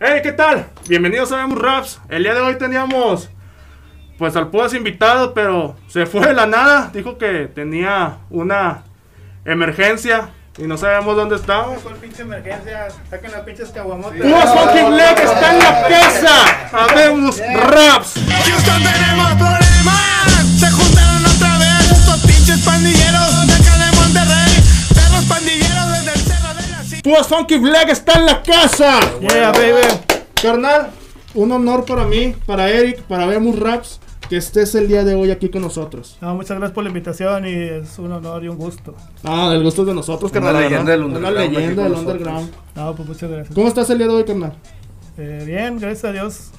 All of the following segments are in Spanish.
Hey, ¿qué tal? Bienvenidos a Vemos Raps. El día de hoy teníamos pues al Pudas invitado, pero se fue de la nada. Dijo que tenía una emergencia y no sabemos dónde estaba. ¿Cuál pinche emergencia? Saquen las pinches caguamotas. Pudas fucking leg está en la casa. Habemos Raps. Houston tenemos problemas. Se juntaron otra vez estos pinches pandilleros Pudas Funky Black está en la casa. Yeah, baby. Carnal, un honor para mí, para Eric, para Vemos Raps, que estés el día de hoy aquí con nosotros. No, muchas gracias por la invitación y es un honor y un gusto. Ah, el gusto es de nosotros, Una carnal. leyenda ¿verdad? del Una underground aquí leyenda del underground. No, pues muchas gracias. ¿Cómo estás el día de hoy, carnal? Eh, bien, gracias a Dios.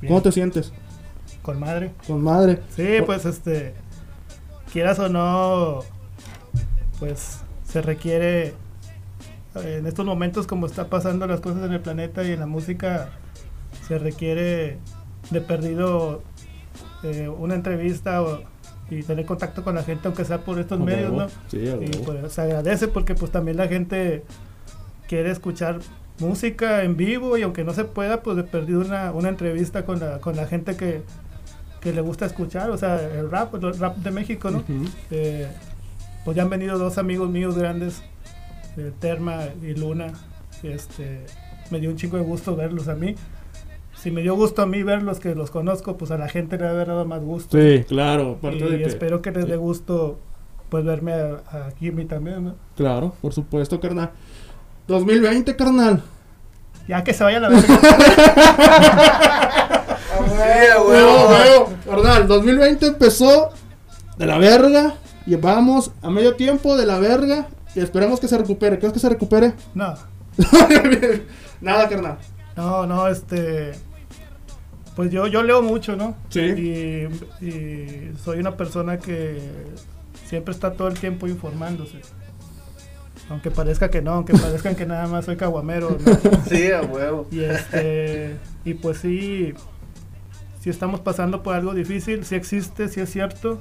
Bien. ¿Cómo te sientes? Con madre. Con madre. Sí, pues este. Quieras o no, pues se requiere. En estos momentos, como está pasando las cosas en el planeta y en la música, se requiere de perdido eh, una entrevista o- y tener contacto con la gente, aunque sea por estos medios. ¿no? Sí, Y pues se agradece porque pues también la gente quiere escuchar música en vivo y aunque no se pueda, pues de perdido una, una entrevista con la, con la gente que, que le gusta escuchar, o sea, el rap, el rap de México, ¿no? Eh, pues ya han venido dos amigos míos grandes, eh, Terma y Luna, este, me dio un chingo de gusto verlos a mí. Si me dio gusto a mí verlos que los conozco, pues a la gente le va a haber dado más gusto. Sí, claro. y de espero que les sí. dé gusto pues verme a, a Jimmy también, ¿no? Claro, por supuesto, carnal. 2020, carnal. Ya que se vaya a la verga. Carnal, 2020 empezó de la verga. Llevamos a medio tiempo de la verga. Y esperemos que se recupere. ¿Crees que se recupere? no, Nada, carnal. no, no, este. Pues yo, yo leo mucho, ¿no? Sí. Y, y soy una persona que siempre está todo el tiempo informándose. Aunque parezca que no, aunque parezcan que nada más soy caguamero, ¿no? Sí, a huevo. Y este. Y pues sí. Si estamos pasando por algo difícil, si existe, si es cierto.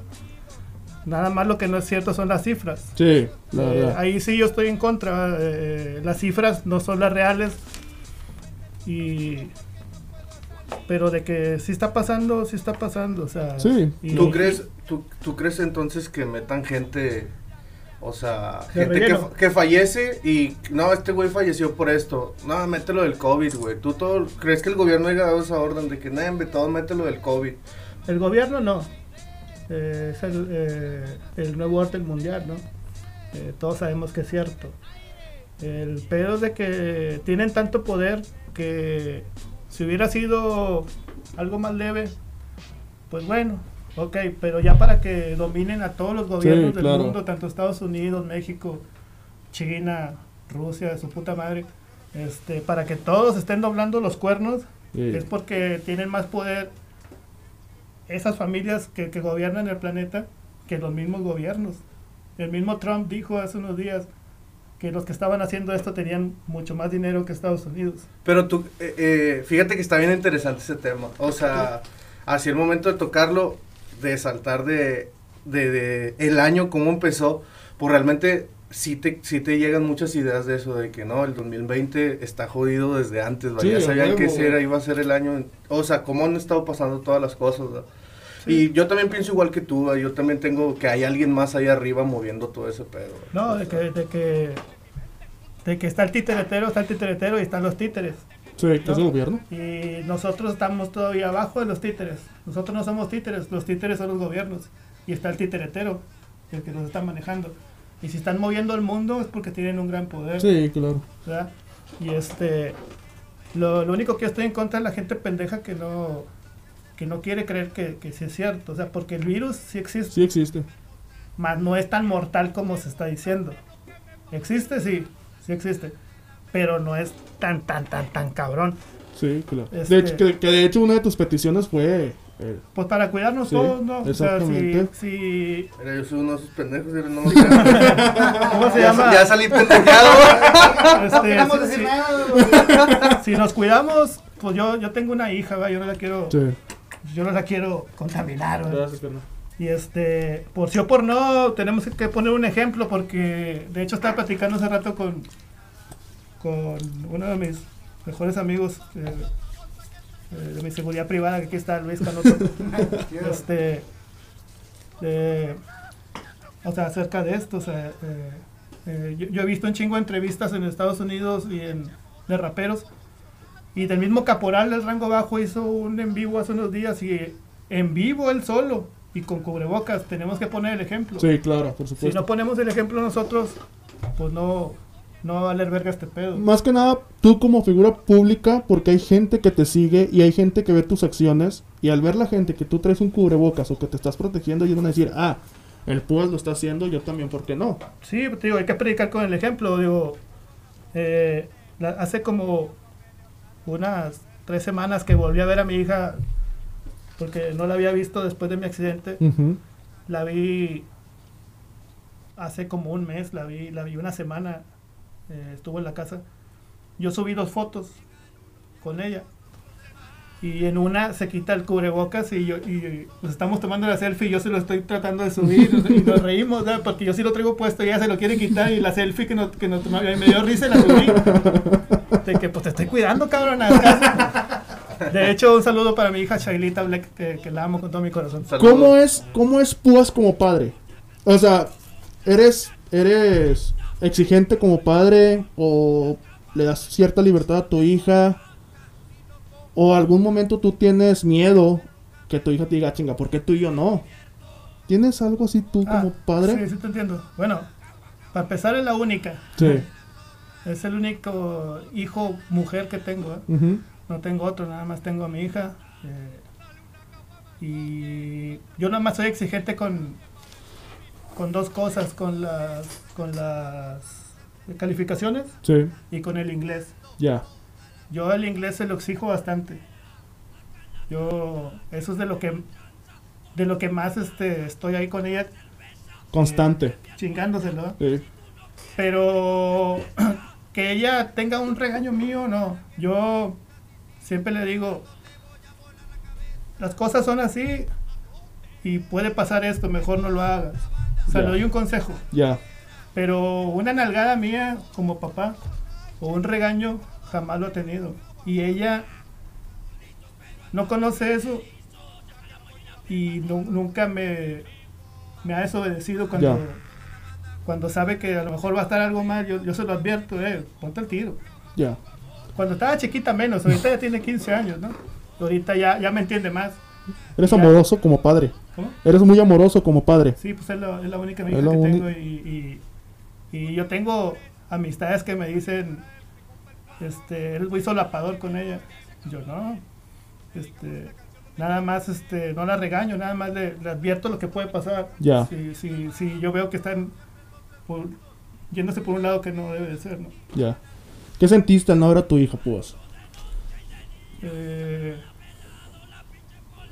Nada más lo que no es cierto son las cifras. Sí, la Eh, verdad. ahí sí yo estoy en contra. eh, las cifras no son las reales. Y. Pero de que sí está pasando, sí está pasando. O sea. Sí. y- ¿Tú crees, tú, tú crees entonces que metan gente, o sea, gente que, que fallece y no, este güey falleció por esto? No, mételo del COVID, güey. ¿Tú todo, crees que el gobierno haya dado esa orden de que, no, hombre, todo mételo del COVID? El gobierno no. Eh, es el, eh, el nuevo orden mundial, ¿no? Eh, todos sabemos que es cierto. El pedo es de que tienen tanto poder que si hubiera sido algo más leve, pues bueno, ok, pero ya para que dominen a todos los gobiernos del claro. mundo, tanto Estados Unidos, México, China, Rusia, su puta madre, este, para que todos estén doblando los cuernos, Sí. es porque tienen más poder esas familias que, que gobiernan el planeta que los mismos gobiernos. El mismo Trump dijo hace unos días que los que estaban haciendo esto tenían mucho más dinero que Estados Unidos. Pero tú, eh, eh, fíjate que está bien interesante ese tema. O sea, hacia el momento de tocarlo, de saltar de, de, de el año, cómo empezó, pues realmente sí te, sí te llegan muchas ideas de eso, de que no, el 2020 está jodido desde antes, ¿va? Sí, ya a sabían que ese era, iba a ser el año, o sea, cómo han estado pasando todas las cosas, ¿va? Y yo también pienso igual que tú, yo también tengo que hay alguien más allá arriba moviendo todo ese pedo. No, de que, de que, de que está el titeretero, está el titeretero y están los títeres. Sí, que es el gobierno. Y nosotros estamos todavía abajo de los títeres. Nosotros no somos títeres, los títeres son los gobiernos. Y está el titeretero, el que nos está manejando. Y si están moviendo el mundo es porque tienen un gran poder. Sí, claro. ¿verdad? Y este, lo, lo único que yo estoy en contra es la gente pendeja que no, que no quiere creer que, que sí es cierto. O sea, porque el virus sí existe, Sí existe. más no es tan mortal como se está diciendo. ¿Existe? Sí, sí existe. Pero no es tan, tan, tan, tan cabrón. Sí, claro. Este- De hecho, que, que de hecho una de tus peticiones fue... eh, Pues para cuidarnos Sí, todos, ¿no? O sea, si, exactamente. si Mira, yo soy uno de esos pendejos, no me. ¿cómo se llama? ya salí pendejeado. Este, No si- decir si- nada. si nos cuidamos, pues yo, yo tengo una hija, ¿va? yo no la quiero, sí. Yo no la quiero contaminar. carnal. Y este, por sí o por no, tenemos que poner un ejemplo porque de hecho estaba platicando hace rato con, con uno de mis mejores amigos eh, eh, de mi seguridad privada, que aquí está Luis Canoto. este, eh, o sea, acerca de esto, o sea, eh, eh, yo, yo he visto un chingo de entrevistas en Estados Unidos y en, de raperos, y del mismo Caporal del rango bajo hizo un en vivo hace unos días, y en vivo él solo, y con cubrebocas, tenemos que poner el ejemplo. Sí, claro, por Si supuesto. no ponemos el ejemplo nosotros, pues no, no va a valer verga este pedo. Más que nada, tú como figura pública, porque hay gente que te sigue y hay gente que ve tus acciones, y al ver la gente que tú traes un cubrebocas o que te estás protegiendo, ellos van a decir, ah, el Púas lo está haciendo, yo también, ¿por qué no? Sí, te digo, hay que predicar con el ejemplo. Digo, eh, la- hace como unas tres semanas que volví a ver a mi hija, porque no la había visto después de mi accidente. La vi hace como un mes, la vi, la vi una semana, eh, estuvo en la casa. Yo subí dos fotos con ella. Y en una se quita el cubrebocas y yo y nos estamos tomando la selfie y yo se lo estoy tratando de subir y nos reímos, porque yo sí lo traigo puesto y ella se lo quiere quitar y la selfie que nos, que nos tomamos, y me dio risa y la subí. De que pues te estoy cuidando, cabrón. De hecho, un saludo para mi hija Shailita Black, que, que la amo con todo mi corazón. Saludos. ¿Cómo es, ¿Cómo es Púas como padre? O sea, ¿eres, ¿eres exigente como padre o le das cierta libertad a tu hija? ¿O algún momento tú tienes miedo que tu hija te diga, chinga, ¿por qué tú y yo no? ¿Tienes algo así tú Ah, como padre? Sí, sí te entiendo. Bueno, para empezar es la única. Sí. Es el único hijo mujer que tengo. ¿eh? No tengo otro, nada más tengo a mi hija. eh, y yo nada más soy exigente con, con dos cosas, con las, con las calificaciones Sí, y con el inglés. ya. Yo el inglés se lo exijo bastante. Yo, eso es de lo que, de lo que más este, estoy ahí con ella Constante. chingándoselo. Sí. Pero que ella tenga un regaño mío, no. Yo siempre le digo, las cosas son así y puede pasar esto, mejor no lo hagas. O sea, le doy un consejo. Ya. Pero una nalgada mía como papá o un regaño jamás lo he tenido. Y ella no conoce eso y nu- nunca me, me ha desobedecido cuando, Ya. cuando sabe que a lo mejor va a estar algo mal. Yo, yo se lo advierto, eh, ponte el tiro. Ya. Cuando estaba chiquita menos, ahorita ya tiene 15 años, ¿no? Ahorita ya, ya me entiende más. Eres Ya. amoroso como padre. ¿Cómo? Eres muy amoroso como padre. Sí, pues es la, es la única Es amiga la que tengo y, y, y yo tengo amistades que me dicen, este, eres muy solapador con ella. Yo no, este, nada más, este, no la regaño, nada más le, le advierto lo que puede pasar. Ya. Si, si, si yo veo que están por- yéndose por un lado que no debe de ser, ¿no? Ya. ¿Qué sentiste al no ver a tu hija, Púas? Eh,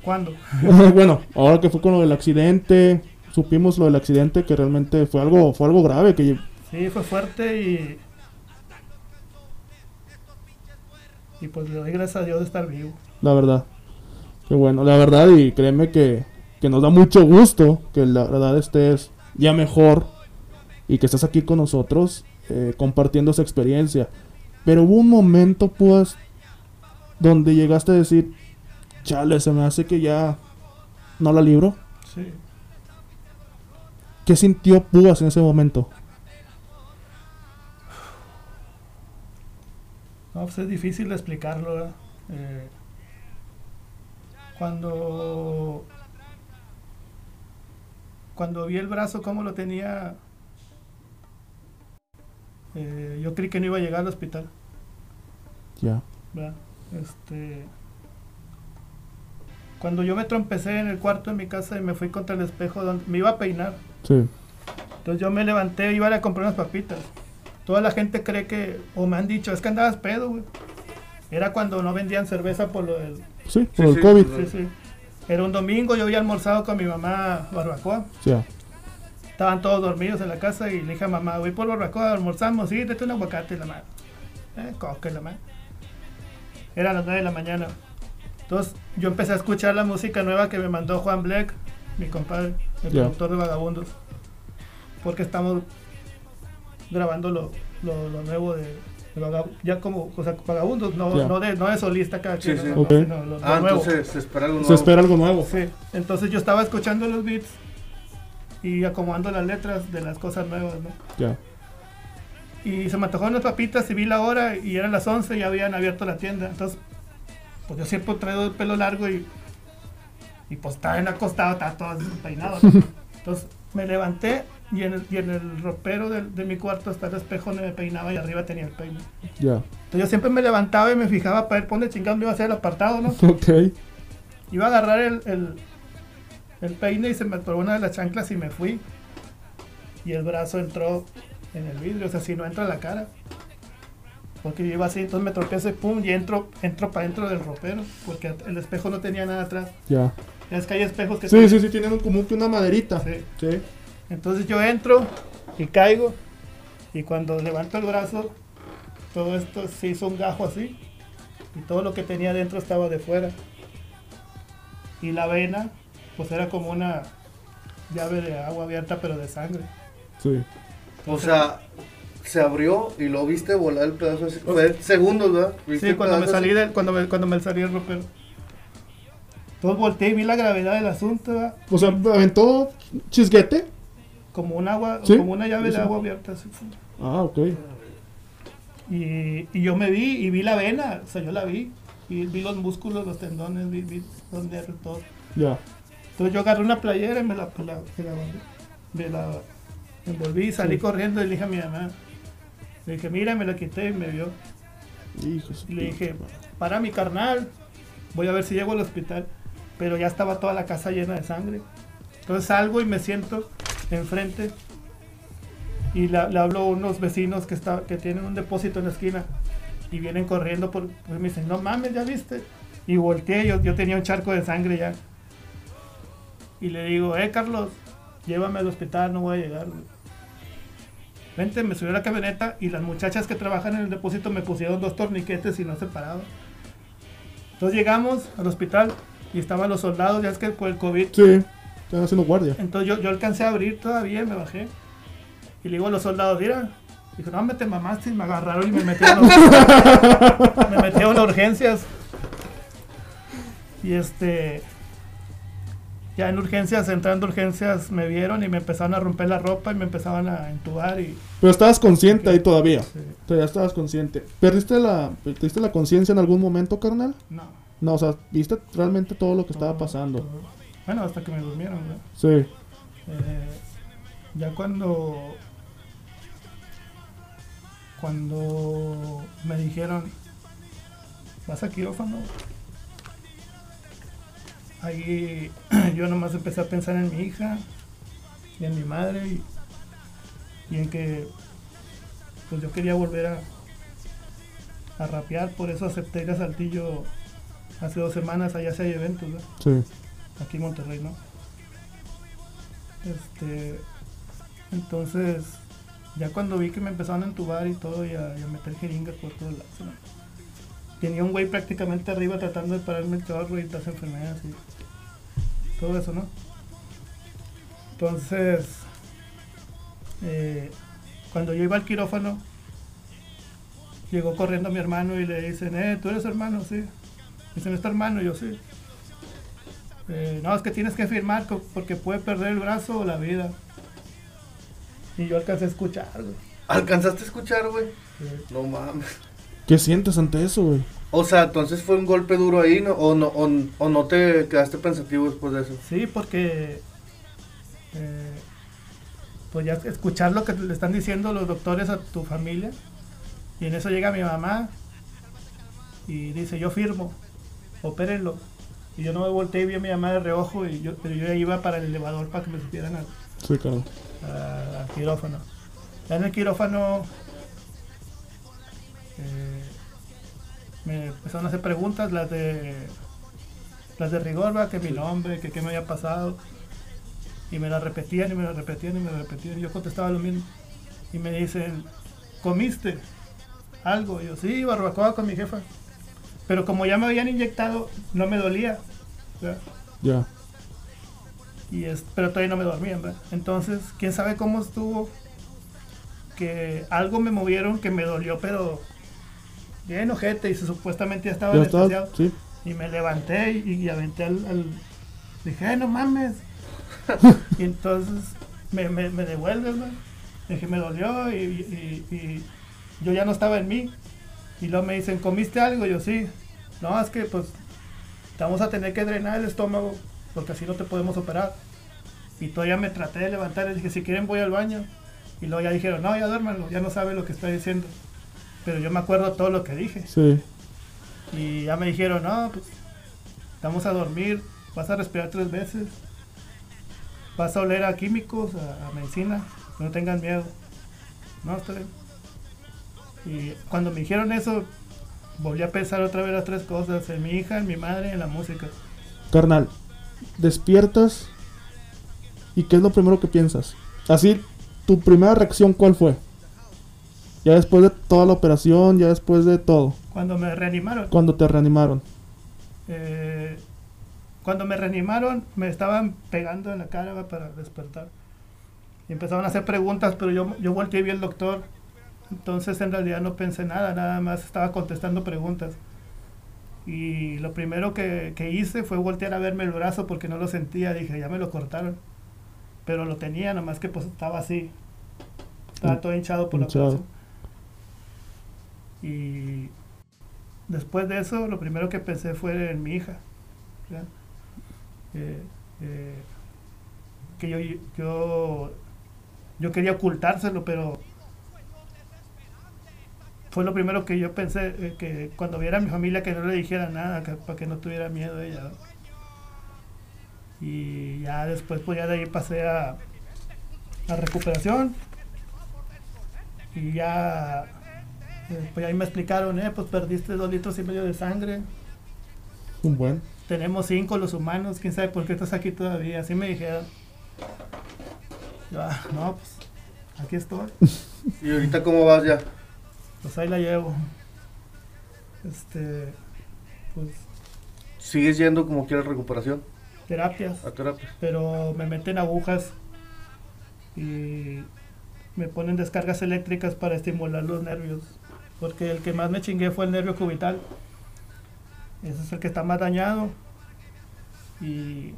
¿Cuándo? bueno, ahora que fue con lo del accidente, supimos lo del accidente que realmente fue algo, fue algo grave, que Sí, fue fuerte y. Y pues le doy gracias a Dios de estar vivo. la verdad, que bueno, la verdad y créeme que, que nos da mucho gusto que la verdad estés ya mejor y que estés aquí con nosotros eh, compartiendo esa experiencia. Pero hubo un momento, pues, donde llegaste a decir, chale, se me hace que ya no la libro. Sí. ¿Qué sintió Púas en ese momento? No, pues es difícil de explicarlo. Eh, cuando. Cuando vi el brazo, cómo lo tenía. eh, yo creí que no iba a llegar al hospital. Ya, ¿verdad? Este, cuando yo me trompecé en el cuarto de mi casa y me fui contra el espejo donde me iba a peinar. sí, Entonces yo me levanté y iba a ir a comprar unas papitas. Toda la gente cree que, o me han dicho, es que andabas pedo, güey. Era cuando no vendían cerveza por lo del... sí, por Sí, el sí, COVID. Sí, sí. Era un domingo, yo había almorzado con mi mamá barbacoa. Ya, Estaban todos dormidos en la casa y le dije a mamá, voy por barbacoa, almorzamos, sí, date un aguacate la madre. Eh, coca la madre. Era las 9 de la mañana. Entonces yo empecé a escuchar la música nueva que me mandó Juan Black, mi compadre, el productor de Vagabundos. Porque estamos grabando lo, lo- lo nuevo de, ya como, o sea, vagabundos, no, Ya. no, de, no de solista cada Sí, quien, sí. no, Ok. sino lo- lo Ah, nuevo. entonces se espera algo Se nuevo. espera algo nuevo. Sí, entonces yo estaba escuchando los beats y acomodando las letras de las cosas nuevas, ¿no? Ya. Y se me antojaron unas papitas y vi la hora y eran las 11 y ya habían abierto la tienda. Entonces, pues yo siempre traigo el pelo largo y, y pues estaba en acostado, estaba todo despeinado. ¿no? Entonces me levanté y en el, y en el ropero de, de mi cuarto está el espejo donde me peinaba y arriba tenía el peine. Ya. Entonces yo siempre me levantaba y me fijaba para ver dónde chingado me iba a hacer el apartado, ¿no? Ok. Iba a agarrar el, el, el peine y se me atoró una de las chanclas y me fui. Y el brazo entró en el vidrio, o sea, si no entra en la cara. Porque yo iba así, entonces me tropiezo y pum, y entro, entro para dentro del ropero. Porque el espejo no tenía nada atrás. Ya. Ya es que hay espejos que... Sí, sí, sí, tienen como que una maderita. Sí. Sí. Entonces yo entro y caigo. Y cuando levanto el brazo, todo esto se hizo un gajo así. Y todo lo que tenía dentro estaba de fuera. Y la vena, pues era como una llave de agua abierta, pero de sangre. Sí. O sea, se abrió y lo viste volar el pedazo así. Fue segundos, ¿verdad? ¿Viste Sí, cuando me salí del, cuando me, cuando me salí del ropero. Entonces volteé y vi la gravedad del asunto, ¿verdad? O sea, aventó chisguete. Como un agua, Sí, como una llave de agua abierta. así. Ah, ok. Y, y yo me vi y vi la vena, o sea, yo la vi. Y vi los músculos, los tendones, vi, vi los nervios, todo. Ya. Entonces yo agarré una playera y me la, la, me la, envolví salí Sí. corriendo y le dije a mi mamá. Le dije, mira, me la quité y me vio. Y le dije, para mi carnal, voy a ver si llego al hospital. Pero ya estaba toda la casa llena de sangre. Entonces salgo y me siento enfrente. Y la- le hablo a unos vecinos que, está, que tienen un depósito en la esquina. Y vienen corriendo por... Pues me dicen, no mames, ya viste. Y volteé, yo, yo tenía un charco de sangre ya. Y le digo, eh, Carlos, llévame al hospital, no voy a llegar. güey". Vente, me subió a la camioneta y las muchachas que trabajan en el depósito me pusieron dos torniquetes y no se paraban. Entonces llegamos al hospital y estaban los soldados, ya es que por el COVID. Sí. Están haciendo guardia. Entonces yo, yo alcancé a abrir todavía, me bajé. Y le digo a los soldados, mira. Dijo, no, me te mamaste y me agarraron y me metieron, me metieron a urgencias. Y este... Ya en urgencias, entrando a urgencias, me vieron y me empezaron a romper la ropa y me empezaban a entubar y... Pero estabas consciente ahí todavía. sí, Todavía estabas consciente. ¿Perdiste la, ¿Perdiste la conciencia en algún momento, carnal? no. No, o sea, viste realmente todo lo que estaba pasando. Bueno, hasta que me durmieron, ¿no? Sí. Eh, ya cuando cuando me dijeron vas a quirófano ahí yo nomás empecé a pensar en mi hija y en mi madre y, y en que pues yo quería volver a a rapear por eso acepté ir a Saltillo hace dos semanas allá se hay eventos ¿no? Sí. Aquí en Monterrey, ¿no? Este, entonces, ya cuando vi que me empezaron a entubar y todo y a, y a meter jeringas por todos lados, ¿no? tenía un güey prácticamente arriba tratando de pararme el chorro y las enfermedades y todo eso, ¿no? Entonces, eh, cuando yo iba al quirófano, llegó corriendo mi hermano y le dicen, eh, ¿tú eres hermano? Sí. Dicen, ¿está hermano? Yo, sí. Eh, no, es que tienes que firmar porque puede perder el brazo o la vida. Y yo alcancé a escuchar, güey. ¿Alcanzaste a escuchar, güey? Sí. No mames. ¿Qué sientes ante eso, güey? O sea, entonces fue un golpe duro ahí, ¿no? O no, o, o no te quedaste pensativo después de eso. Sí, porque eh, pues ya escuchar lo que le están diciendo los doctores a tu familia y en eso llega mi mamá y dice yo firmo, opérenlo. Y yo no me volteé y vi a mi mamá de reojo y yo, pero yo ya iba para el elevador para que me supieran al, Sí, claro. a- al quirófano. Ya en el quirófano eh, me empezaron a hacer preguntas, las de las de rigor, ¿va? que mi nombre, que qué me había pasado. Y me las repetían y me las repetían y me las repetían. Y yo contestaba lo mismo. Y me dicen, ¿comiste algo? Y yo, sí, barbacoa con mi jefa. Pero como ya me habían inyectado, no me dolía. ¿verdad? Ya. Y es, pero todavía no me dormían, ¿verdad? Entonces, quién sabe cómo estuvo. Que algo me movieron que me dolió, pero bien ojete y se- supuestamente ya estaba anestesiado. sí. Y me levanté y, y aventé al, al- Dije, "Ay, no mames. y entonces me, me, me devuelves, ¿no? Dije, me dolió y, y- y yo ya no estaba en mí. Y luego me dicen, ¿comiste algo? Y yo, sí. No, es que pues te vamos a tener que drenar el estómago porque así no te podemos operar. Y todavía me traté de levantar y dije, si quieren voy al baño. Y luego ya dijeron, no, ya duérmanlo, ya no sabe lo que está diciendo. Pero yo me acuerdo todo lo que dije. Sí. Y ya me dijeron, no, pues vamos a dormir, vas a respirar tres veces, vas a oler a químicos, a, a medicina, no tengan miedo. No, está bien. Y cuando me dijeron eso, volví a pensar otra vez las tres cosas, en mi hija, en mi madre y en la música. Carnal, despiertas y ¿qué es lo primero que piensas? Así, tu primera reacción, ¿cuál fue? Ya después de toda la operación, ya después de todo, Cuando me reanimaron, cuando te reanimaron. eh, cuando me reanimaron, me estaban pegando en la cara para despertar. Y empezaron a hacer preguntas, pero yo, yo volteé y vi al doctor. Entonces en realidad no pensé nada, nada más estaba contestando preguntas. Y lo primero que, que hice fue voltear a verme el brazo porque no lo sentía. Dije, ya me lo cortaron. Pero lo tenía, nomás que pues estaba así. Estaba todo hinchado por la Hinchado. operación. Y después de eso, lo primero que pensé fue en mi hija. Eh, eh, que yo, yo, yo quería ocultárselo, pero fue lo primero que yo pensé, eh, que cuando viera a mi familia que no le dijera nada, que- para que no tuviera miedo ella. Y ya después, pues ya de ahí pasé a, a recuperación. Y ya, eh, pues ahí me explicaron, eh, pues perdiste dos litros y medio de sangre. Un buen. Tenemos cinco los humanos, quién sabe por qué estás aquí todavía. Así me dijeron. Yo, "Ah, no, pues aquí estoy. ¿Y ahorita cómo vas ya? Pues ahí la llevo. Este, pues ¿Sigues yendo como quieras recuperación? terapias, A terapia. pero me meten agujas y me ponen descargas eléctricas para estimular los nervios. Porque el que más me chingué fue el nervio cubital. Ese es el que está más dañado. Y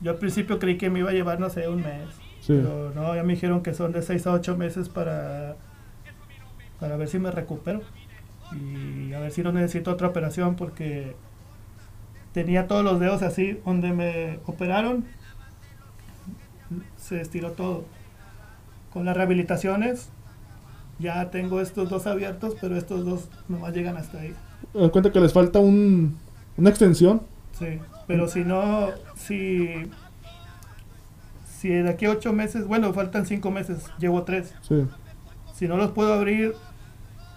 yo al principio creí que me iba a llevar, no sé, un mes. Sí. Pero no, ya me dijeron que son de 6 a 8 meses para, para ver si me recupero. Y a ver si no necesito otra operación porque tenía todos los dedos así. Donde me operaron, se estiró todo. Con las rehabilitaciones, ya tengo estos dos abiertos, pero estos dos nomás llegan hasta ahí. Doy cuenta que les falta un, una extensión. Sí, pero si no, si, si de aquí a ocho meses, bueno, faltan cinco meses, llevo tres. Sí. Si no los puedo abrir,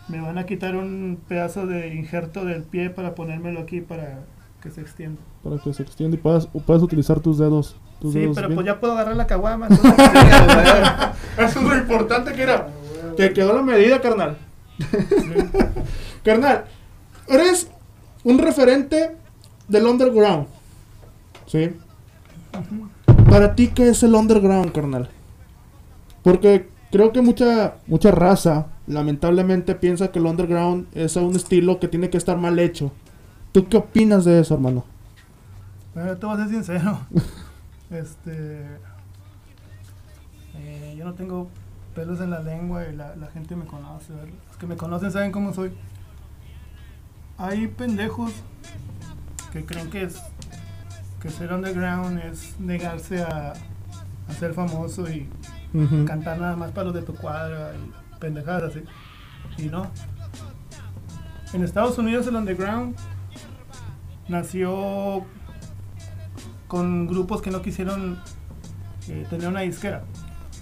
me van a quitar un pedazo de injerto del pie para ponérmelo aquí para que se extienda. Para que se extienda y puedas, puedas utilizar tus dedos. Tus Sí, dedos pero bien. pues ya puedo agarrar la caguama. entonces- Eso es lo importante que era. Que quedó la medida, carnal. carnal, eres un referente del underground. ¿Sí? Para ti, ¿qué es el underground, carnal? Porque creo que mucha, mucha raza, lamentablemente, piensa que el underground es un estilo que tiene que estar mal hecho. ¿Tú qué opinas de eso, hermano? Bueno, te voy a ser sincero. Este. eh, yo no tengo pelos en la lengua y la, la gente me conoce. ¿verdad? Los que me conocen saben cómo soy. Hay pendejos que creen que es que ser underground es negarse a, a ser famoso y cantar nada más para los de tu cuadra y pendejadas así. Y no. En Estados Unidos el underground nació con grupos que no quisieron eh, tener una disquera.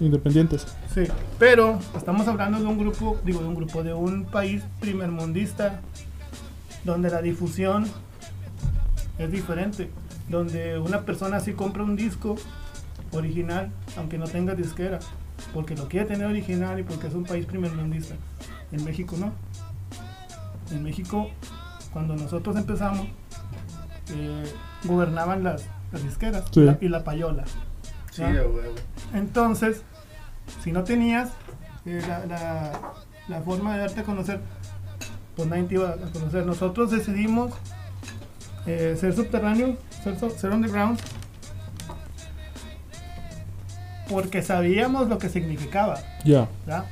Independientes. Sí, pero estamos hablando de un grupo, digo, de un grupo, de un país primermundista donde la difusión es diferente, donde una persona sí compra un disco original, aunque no tenga disquera, porque lo quiere tener original y porque es un país primermundista. En México no. En México, cuando nosotros empezamos, eh, gobernaban las, las disqueras Sí. y la- y la payola. Sí, huevo. Entonces, si no tenías eh, la, la- la forma de darte a conocer, pues nadie te iba a conocer. Nosotros decidimos eh, ser subterráneo, ser, ser underground, porque sabíamos lo que significaba. Ya. ¿verdad?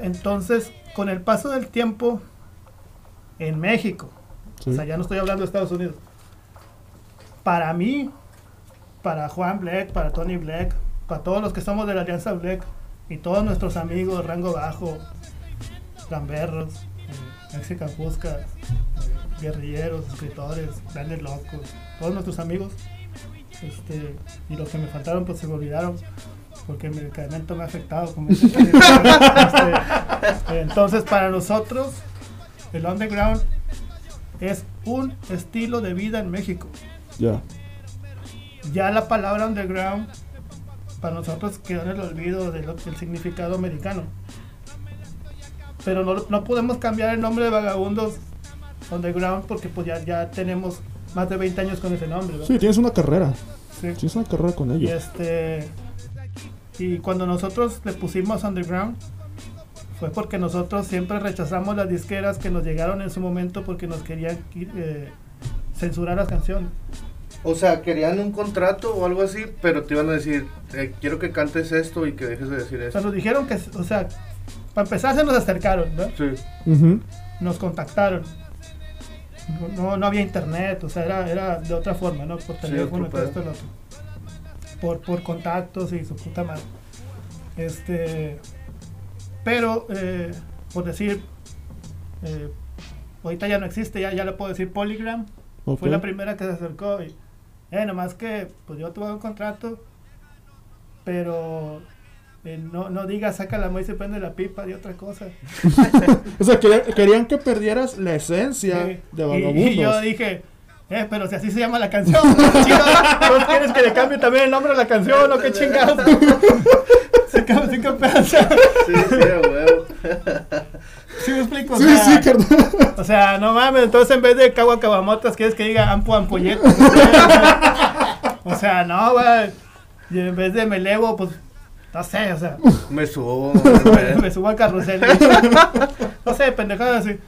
Entonces, con el paso del tiempo en México, Sí. o sea, ya no estoy hablando de Estados Unidos, para mí, para Juan Black, para Tony Black, para todos los que somos de la Alianza Black y todos nuestros amigos, Rango Bajo, Gamberros, eh, Mexican Fuscas, eh, guerrilleros, escritores, grandes locos, todos nuestros amigos, este, y los que me faltaron pues se me olvidaron porque el medicamento me ha afectado. como Este, entonces, para nosotros, el underground es un estilo de vida en México. Ya. Ya la palabra underground para nosotros quedó en el olvido de lo- del significado americano. Pero no, no podemos cambiar el nombre de vagabundos underground porque pues ya, ya tenemos más de 20 años con ese nombre. ¿no? Sí, tienes una carrera. Sí. Tienes una carrera con Y ellos. este y cuando nosotros le pusimos underground fue porque nosotros siempre rechazamos las disqueras que nos llegaron en su momento porque nos querían eh, censurar las canciones. O sea, querían un contrato o algo así, pero te iban a decir, eh, quiero que cantes esto y que dejes de decir O sea, eso. nos dijeron que, o sea, para empezar se nos acercaron, ¿no? Sí. Nos contactaron. No, no, había internet, o sea, era, era de otra forma, ¿no? Por teléfono, todo esto, lo otro. Por, por contactos y su puta madre. Este. Pero, eh, por decir, eh, ahorita ya no existe, ya, ya le puedo decir Polygram. Fue la primera que se acercó y, eh, nomás que, pues yo tuve un contrato, pero eh, no, no digas, saca la muestra y prende la pipa de otra cosa. O sea, querían, querían que perdieras la esencia Sí. de vagabundos. Y, yo dije, eh, pero si así se llama la canción, ¿no quieres que le cambie también el nombre de la canción o qué chingados? que, sí, que pasa. Sí, sí, huevo. ¿Sí me explico? O Sí, sea, sí, carnal. O sea, no mames, entonces en vez de cagua cabamotas, ¿quieres que diga ampo ampolletas? o sea, no, güey. Y en vez de me elevo, pues, no sé, o sea, Me subo. me subo al carrusel. no sé, pendejadas así.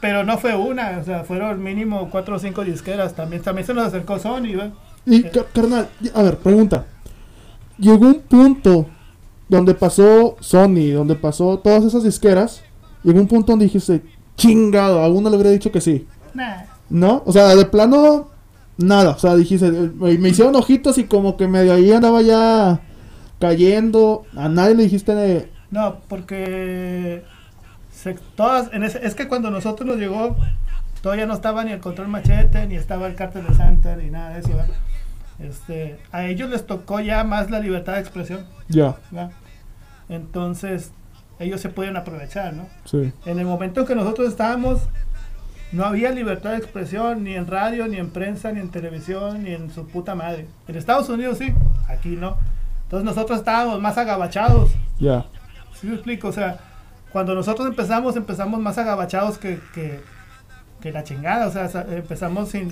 Pero no fue una, o sea, fueron mínimo cuatro o cinco disqueras. También, también se nos acercó Sony, güey. Y, ca- carnal, a ver, pregunta. Llegó un punto donde pasó Sony, donde pasó todas esas disqueras. Llegó un punto donde dijiste, chingado, alguno le hubiera dicho que sí. Nah. ¿No? O sea, de plano, nada. O sea, dijiste, me, me hicieron ojitos y como que medio ahí andaba ya cayendo. A nadie le dijiste de, No, porque se- todas, en ese, es que cuando nosotros nos llegó, todavía no estaba ni el control machete, ni estaba el cártel de Santa, ni nada de eso. ¿verdad? Este, a ellos les tocó ya más la libertad de expresión. ya, ¿verdad? Entonces, ellos se pueden aprovechar, ¿no? sí. En el momento en que nosotros estábamos, no había libertad de expresión ni en radio, ni en prensa, ni en televisión, ni en su puta madre. En Estados Unidos sí, aquí no. Entonces nosotros estábamos más agabachados. Ya. ¿Sí me explico? O sea, cuando nosotros empezamos, empezamos más agabachados que, que, que la chingada. O sea, empezamos sin,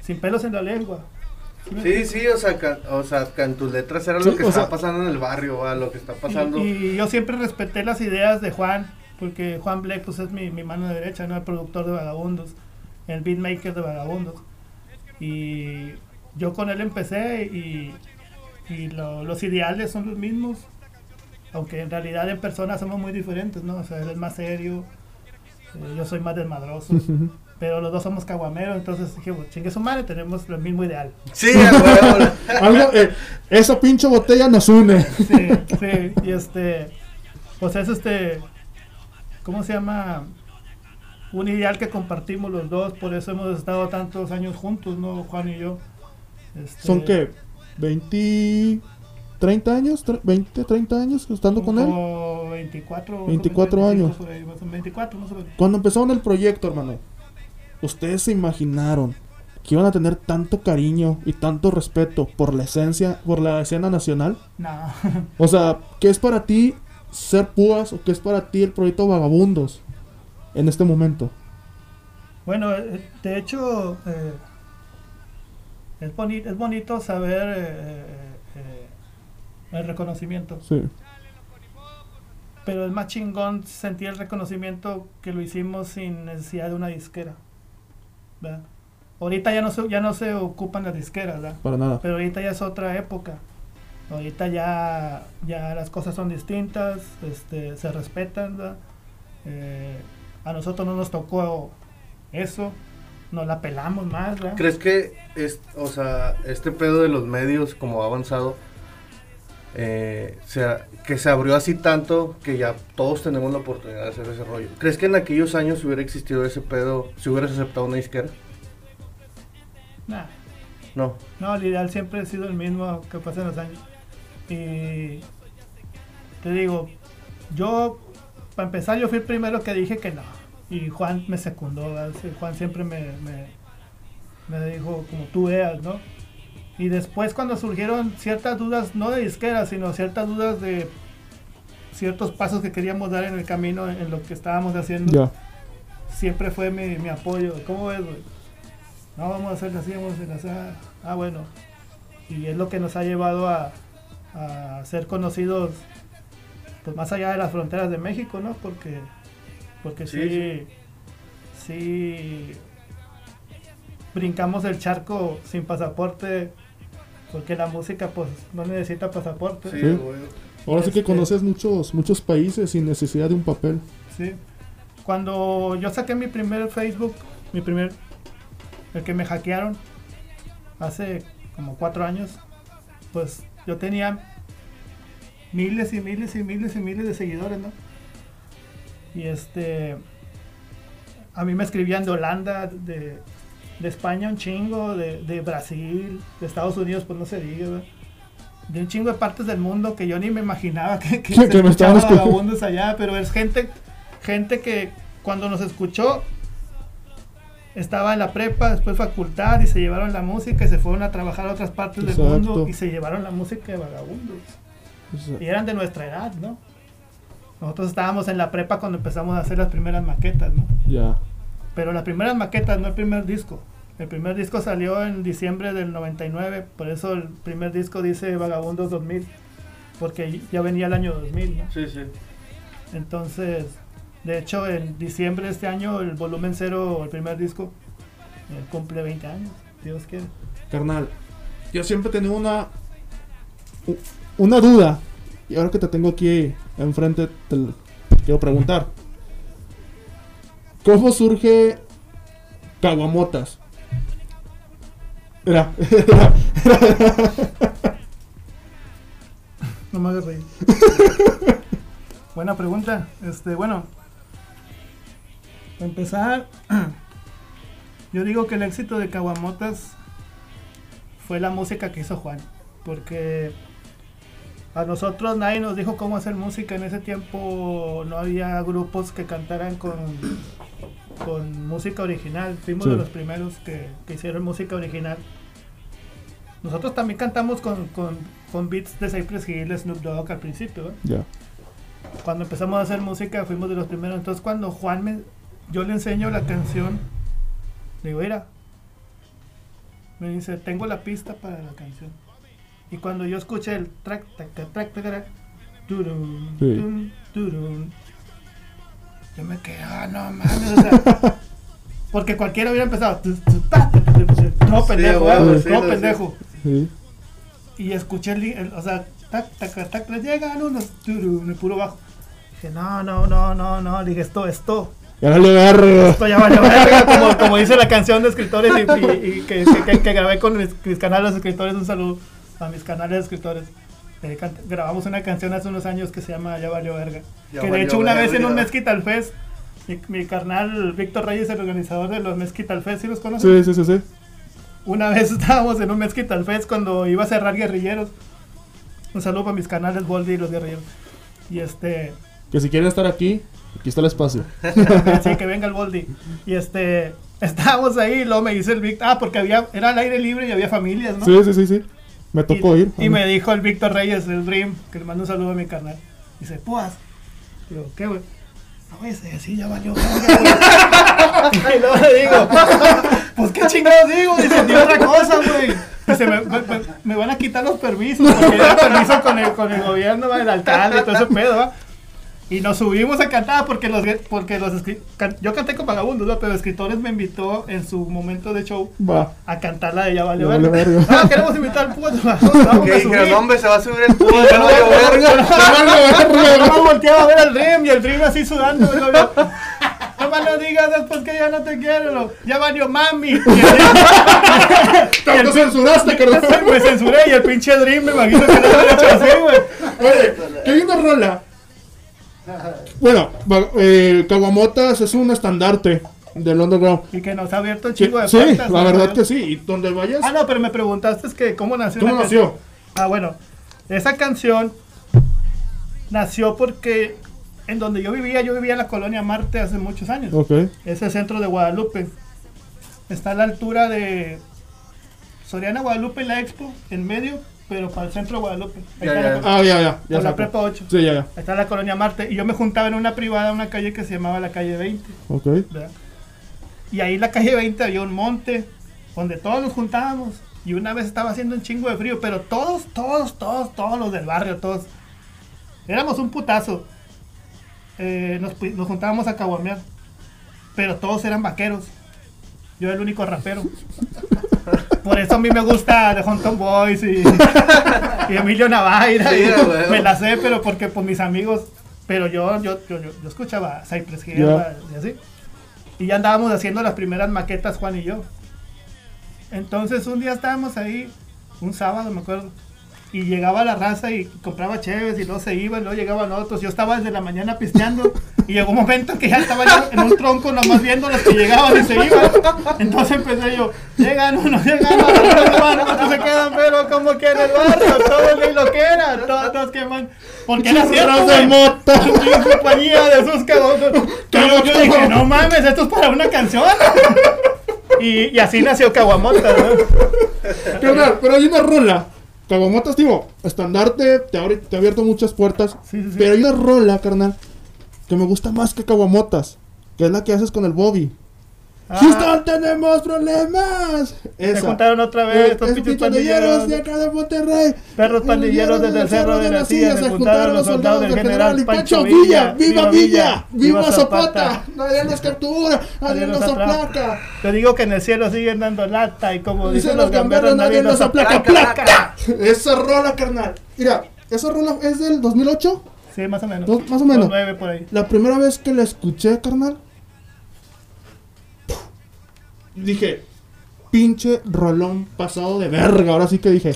sin pelos en la lengua. ¿Sí Sí, o sea, ca- o sea, tus letras era Sí, lo que está sea- pasando en el barrio, va, lo que está pasando. Y, y yo siempre respeté las ideas de Juan, porque Juan Black pues, es mi, mi mano derecha, ¿no? el productor de Vagabundos, el beatmaker de Vagabundos. Y yo con él empecé y, y lo- los ideales son los mismos, aunque en realidad en persona somos muy diferentes, ¿no? O sea, él es más serio, eh, yo soy más desmadroso, pero los dos somos caguameros, entonces dije, "Bueno, chingue su madre, tenemos el mismo ideal. Sí. Algo, eh, esa pinche botella nos une. Sí, sí, y este, pues es este, ¿cómo se llama? Un ideal que compartimos los dos, por eso hemos estado tantos años juntos, ¿no? Juan y yo. Este, ¿Son qué? ¿20, 30 años? Tre- ¿20, 30 años estando con él? como 24, 24 años. por ahí, más o menos, 24 más o menos. Cuando empezaron el proyecto, hermano, ¿ustedes se imaginaron que iban a tener tanto cariño y tanto respeto por la esencia, por la escena nacional? No, O sea, ¿qué es para ti ser púas o qué es para ti el proyecto Vagabundos en este momento? bueno, eh, de hecho, eh, es, boni- es bonito saber eh, eh, eh, el reconocimiento. Sí, pero es más chingón sentir el reconocimiento que lo hicimos sin necesidad de una disquera. ¿verdad? Ahorita ya no se, ya no se ocupan las disqueras, ¿verdad? Para nada. Pero ahorita ya es otra época. Ahorita ya, ya las cosas son distintas, este, se respetan. ¿verdad? Eh, a nosotros no nos tocó eso, nos la pelamos más. ¿verdad? ¿Crees que es, o sea, este pedo de los medios, como ha avanzado, eh, sea, que se abrió así tanto que ya todos tenemos la oportunidad de hacer ese rollo? ¿Crees que en aquellos años si hubiera existido ese pedo, si hubieras aceptado una disquera? Nah. No. No, el ideal siempre ha sido el mismo que pasan los años. Y te digo, yo, para empezar, yo fui el primero que dije que no. Y Juan me secundó, Juan siempre me, me, me dijo como tú veas, ¿no? Y después cuando surgieron ciertas dudas, no de disquera, sino ciertas dudas de ciertos pasos que queríamos dar en el camino, en lo que estábamos haciendo, siempre fue mi, mi apoyo. ¿Cómo ves, güey? No, vamos a hacerlo así, vamos a hacerlo así. Ah, bueno. Y es lo que nos ha llevado a, a ser conocidos pues más allá de las fronteras de México, ¿no? Porque, porque sí, sí, brincamos el charco sin pasaporte, porque la música pues no necesita pasaporte. Sí. Ahora sí que Este- conoces muchos, muchos países sin necesidad de un papel. Sí. Cuando yo saqué mi primer Facebook, mi primer, el que me hackearon hace como cuatro años, pues yo tenía miles y miles y miles y miles de seguidores, ¿no? Y este, a mí me escribían de Holanda, de, de España un chingo, de, de Brasil, de Estados Unidos, pues no se diga, ¿verdad? de un chingo de partes del mundo que yo ni me imaginaba que, que, Que- me estaban vagabundos allá, pero es gente, gente que cuando nos escuchó estaba en la prepa, después facultad y se llevaron la música y se fueron a trabajar a otras partes del mundo y se llevaron la música de vagabundos. Y eran de nuestra edad, ¿no? Nosotros estábamos en la prepa cuando empezamos a hacer las primeras maquetas, ¿no? ya. Pero las primeras maquetas, no el primer disco. El primer disco salió en diciembre del 99, por eso el primer disco dice Vagabundos 2000, porque ya venía el año 2000, ¿no? Sí, sí. Entonces, de hecho, en diciembre de este año, el volumen cero, el primer disco, eh, cumple 20 años, Dios quiere. Carnal, yo siempre he tenido una una duda y ahora que te tengo aquí enfrente te quiero preguntar. ¿Cómo surge Caguamotas? Mira, No me hagas reír. Buena pregunta. Este, bueno, para empezar, yo digo que el éxito de Caguamotas fue la música que hizo Juan. Porque a nosotros nadie nos dijo cómo hacer música. En ese tiempo no había grupos que cantaran con, con música original. Fuimos Sí. de los primeros que, que hicieron música original. Nosotros también cantamos con, con, con beats de Cypress Hill, Snoop Dogg al principio. ¿eh? Cuando empezamos a hacer música fuimos de los primeros. Entonces cuando Juan me, yo le enseño la canción, le digo, mira, me dice, tengo la pista para la canción. Y cuando yo escuché el track, tac, tac, track, tac, track, turun, Sí. turun, yo me quedé, ah, no mames, o sea, porque cualquiera hubiera empezado, tu, tu, ta, no pendejo, huevo, eh, sí, no pendejo Sí. y escuché el, o sea, tac, tac, tac, le llegan unos turun, el puro bajo. Dije, no, no, no, no, no, dije, esto, esto, Ya vale verga. esto ya vale verga, como, como dice la canción de escritores y, y- y que, que- que- que grabé con mis, mis canales de escritores, un saludo a mis canales de escritores. Eh, grabamos una canción hace unos años que se llama Ya valió verga. Ya que de hecho una vez en un. Mezquital Fest, mi, mi carnal Víctor Reyes, el organizador de los Mezquital Fest, ¿sí los conoces? Sí, sí, sí, sí. Una vez estábamos en un Mezquital Fest cuando iba a cerrar Guerrilleros. Un saludo para mis canales Boldi y los Guerrilleros. Y este, Que si quieren estar aquí, aquí está el espacio. sí, que venga el Boldi. Y este, estábamos ahí y luego me dice el Víctor, ah, porque había, era al aire libre y había familias, ¿no? Sí, sí, sí, sí. Me tocó y, ir. y me dijo el Víctor Reyes, el Dream, que le mando un saludo a mi carnal. Dice, pues, digo, ¿qué, güey? No, güey, ese sí, ya valió. verga, güey". y luego le digo, pues, ¿qué chingados digo? Dice, di otra cosa, güey. Dice, me, me- me- me van a quitar los permisos, porque era permiso con el, con el gobierno, el alcalde, todo ese pedo, ¿va? Y nos subimos a cantar porque los porque los can- yo canté con vagabundos, ¿no? pero escritores me invitó en su momento de show Va. a cantar la de Ya vale Ya vale verga. verga. Ah, queremos invitar al puto. Vamos Que dijeron, hombre, se va a subir el puto, no vaya verga. no me volteaba a ver al Dream y el Dream así sudando. No me lo digas después que ya no te quiero. lo- Ya valió mami. Te censuraste, carnal. me censuré y el pinche Dream me imagino que no lo he hecho así, güey. Oye, hay una rola. Bueno, eh, Caguamotas es un estandarte del underground. Y que nos ha abierto un Sí, chingo de sí, puertas. la ¿no? verdad que sí. Y donde vayas, Ah, no, pero me preguntaste es que cómo nació. ¿cómo la nació? canción. Ah, bueno. Esa canción nació porque en donde yo vivía, yo vivía en la colonia Marte hace muchos años. Ok. Ese centro de Guadalupe. Está a la altura de Soriana Guadalupe y la Expo, en medio, pero para el centro de Guadalupe. Ahí Ya, está ya. la, Ah, ya, ya. ya por la prepa 8. Sí, ya, ya. Ahí está la colonia Marte. Y yo me juntaba en una privada, una calle que se llamaba la calle 20. Ok. ¿verdad? Y ahí en la calle 20 había un monte donde todos nos juntábamos. Y una vez estaba haciendo un chingo de frío, pero todos, todos, todos, todos los del barrio, todos. Éramos un putazo. Eh, nos, nos juntábamos a caguamear. Pero todos eran vaqueros. Yo era el único rapero. Por eso a mí me gusta The Hunton Boys y, y Emilio Navaira. Sí, y me la sé, pero porque por mis amigos. Pero yo, yo, yo, yo, yo escuchaba Cypress Hill Ya. y así. Y ya andábamos haciendo las primeras maquetas, Juan y yo. Entonces un día estábamos ahí, un sábado me acuerdo, y llegaba la raza y compraba cheves y luego se iba y luego llegaban otros. Yo estaba desde la mañana pisteando y llegó un momento que ya estaba yo en un tronco nomás viendo los que llegaban y se iban. Entonces empecé yo, llegan unos, llegan otros, otros se quedan, pero como que en el barrio, todos ni lo que era, todos, queman. Porque era cierto, de mota. En compañía de sus cabrones. Pero yo dije, no mames, esto es para una canción. Y, y así nació Caguamota, ¿no? Carnal, pero hay una rola. Caguamotas, tío, estandarte, te, abre- te ha abierto muchas puertas. Sí, sí, sí. Pero hay una rola, carnal, que me gusta más que Caguamotas. Que es la que haces con el Bobby. Ah, Houston, tenemos problemas. se juntaron otra vez Eh, estos pinches pandilleros de acá de Monterrey. Perros pandilleros desde el cerro de la silla. Se juntaron los soldados del general Pancho Villa. ¡Viva Villa! ¡Viva Zapata! ¡Nadie nos captura! ¡Nadie nos aplaca! Te digo que en el cielo siguen dando lata y como Dicen los gamberros, nadie nos aplaca, placa. Esa rola, carnal. Mira, esa rola es del 2008. Sí, más o menos. Más o menos. Por ahí. La primera vez que la escuché, carnal. Dije, pinche rolón pasado de verga. Ahora sí que dije.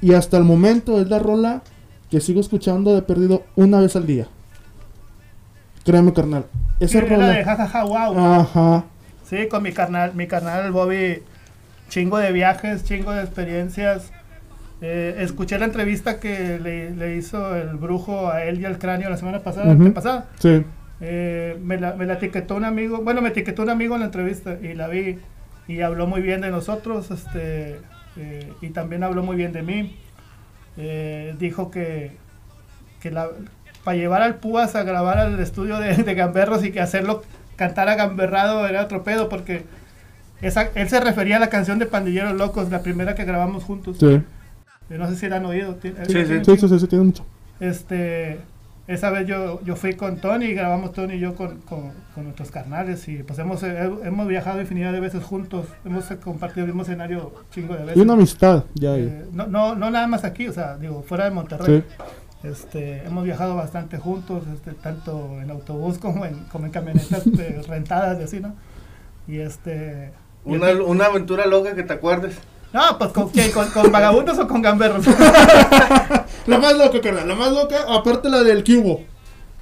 Y hasta el momento es la rola que sigo escuchando de perdido una vez al día. Créeme, carnal. Esa Sí, era de rola. jajaja, wow. Ajá. Sí, con mi carnal, mi carnal el Bobby, chingo de viajes, chingo de experiencias. Eh, escuché la entrevista que le, le hizo el brujo a él y al cráneo la semana pasada, Ujú. pasada. Sí. Eh, me, la, me la etiquetó un amigo, bueno, me etiquetó un amigo en la entrevista y la vi y habló muy bien de nosotros, este, eh, y también habló muy bien de mí. Eh, dijo que, que la, para llevar al Púas a grabar al estudio de, de Gamberros y que hacerlo cantar a Gamberrado era otro pedo porque esa, él se refería a la canción de Pandilleros Locos, la primera que grabamos juntos. Sí. No sé si la han oído. ti- Sí, sí. Sí, sí, sí, sí, tiene mucho. este, esa vez yo, yo fui con Tony y grabamos Tony y yo con, con, con nuestros carnales y pues hemos, eh, hemos viajado infinidad de veces juntos, hemos eh, compartido el mismo escenario chingo de veces. Y una amistad, ya. Eh, no, no, no nada más aquí, o sea, digo, fuera de Monterrey. Sí. Este, hemos viajado bastante juntos, este, tanto en autobús como en, como en camionetas eh, rentadas y así, ¿no? Y este... y Una, una aventura loca que te acuerdes. No, pues ¿con, quién? ¿Con, con vagabundos o con gamberros. La más loca, carnal. La más loca, aparte la del cubo.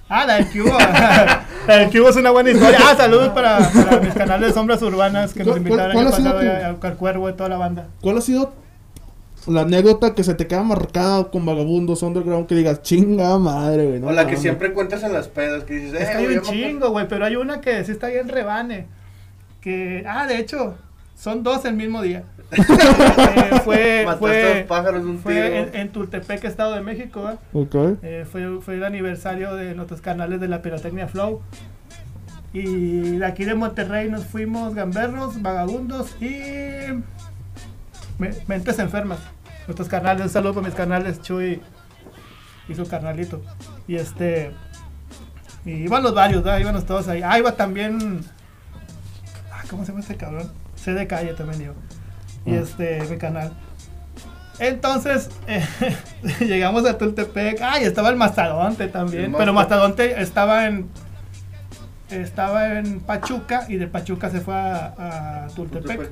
Ah, la del cubo. la del cubo es una buena historia. Ah, saludos para, para mis canales de sombras urbanas que nos ¿Cuál- invitaron cuál tu- ya, al cuervo y toda la banda. ¿Cuál ha sido la anécdota que se te queda marcada con Vagabundos Underground que digas, chinga madre, güey? no o la que mames"? siempre cuentas en las pedas, que dices, Es que eh, me acuerdo". chingo, güey, pero hay una que sí está bien rebane. Que, ah, de hecho, son dos el mismo día. Eh, fue fue, pájaros un fue en, en Tultepec, Estado de México. ¿eh? Eh, fue, fue el aniversario de nuestros canales de la Pirotecnia Flow. Y de aquí de Monterrey nos fuimos gamberros, vagabundos y me- mentes enfermas. Nuestros canales, un saludo para mis canales Chuy y su carnalito. Y este Y iban los varios, ¿verdad? Iban los todos ahí. Ah, iba también. Ah, ¿Cómo se llama este cabrón? C de calle también iba. Y Ah. este, mi canal. Entonces, eh, llegamos a Tultepec. Ah, y estaba el Mastodonte también. El pero Mastodonte. Estaba en. Estaba en Pachuca y de Pachuca se fue a, a Tultepec. Tultepec.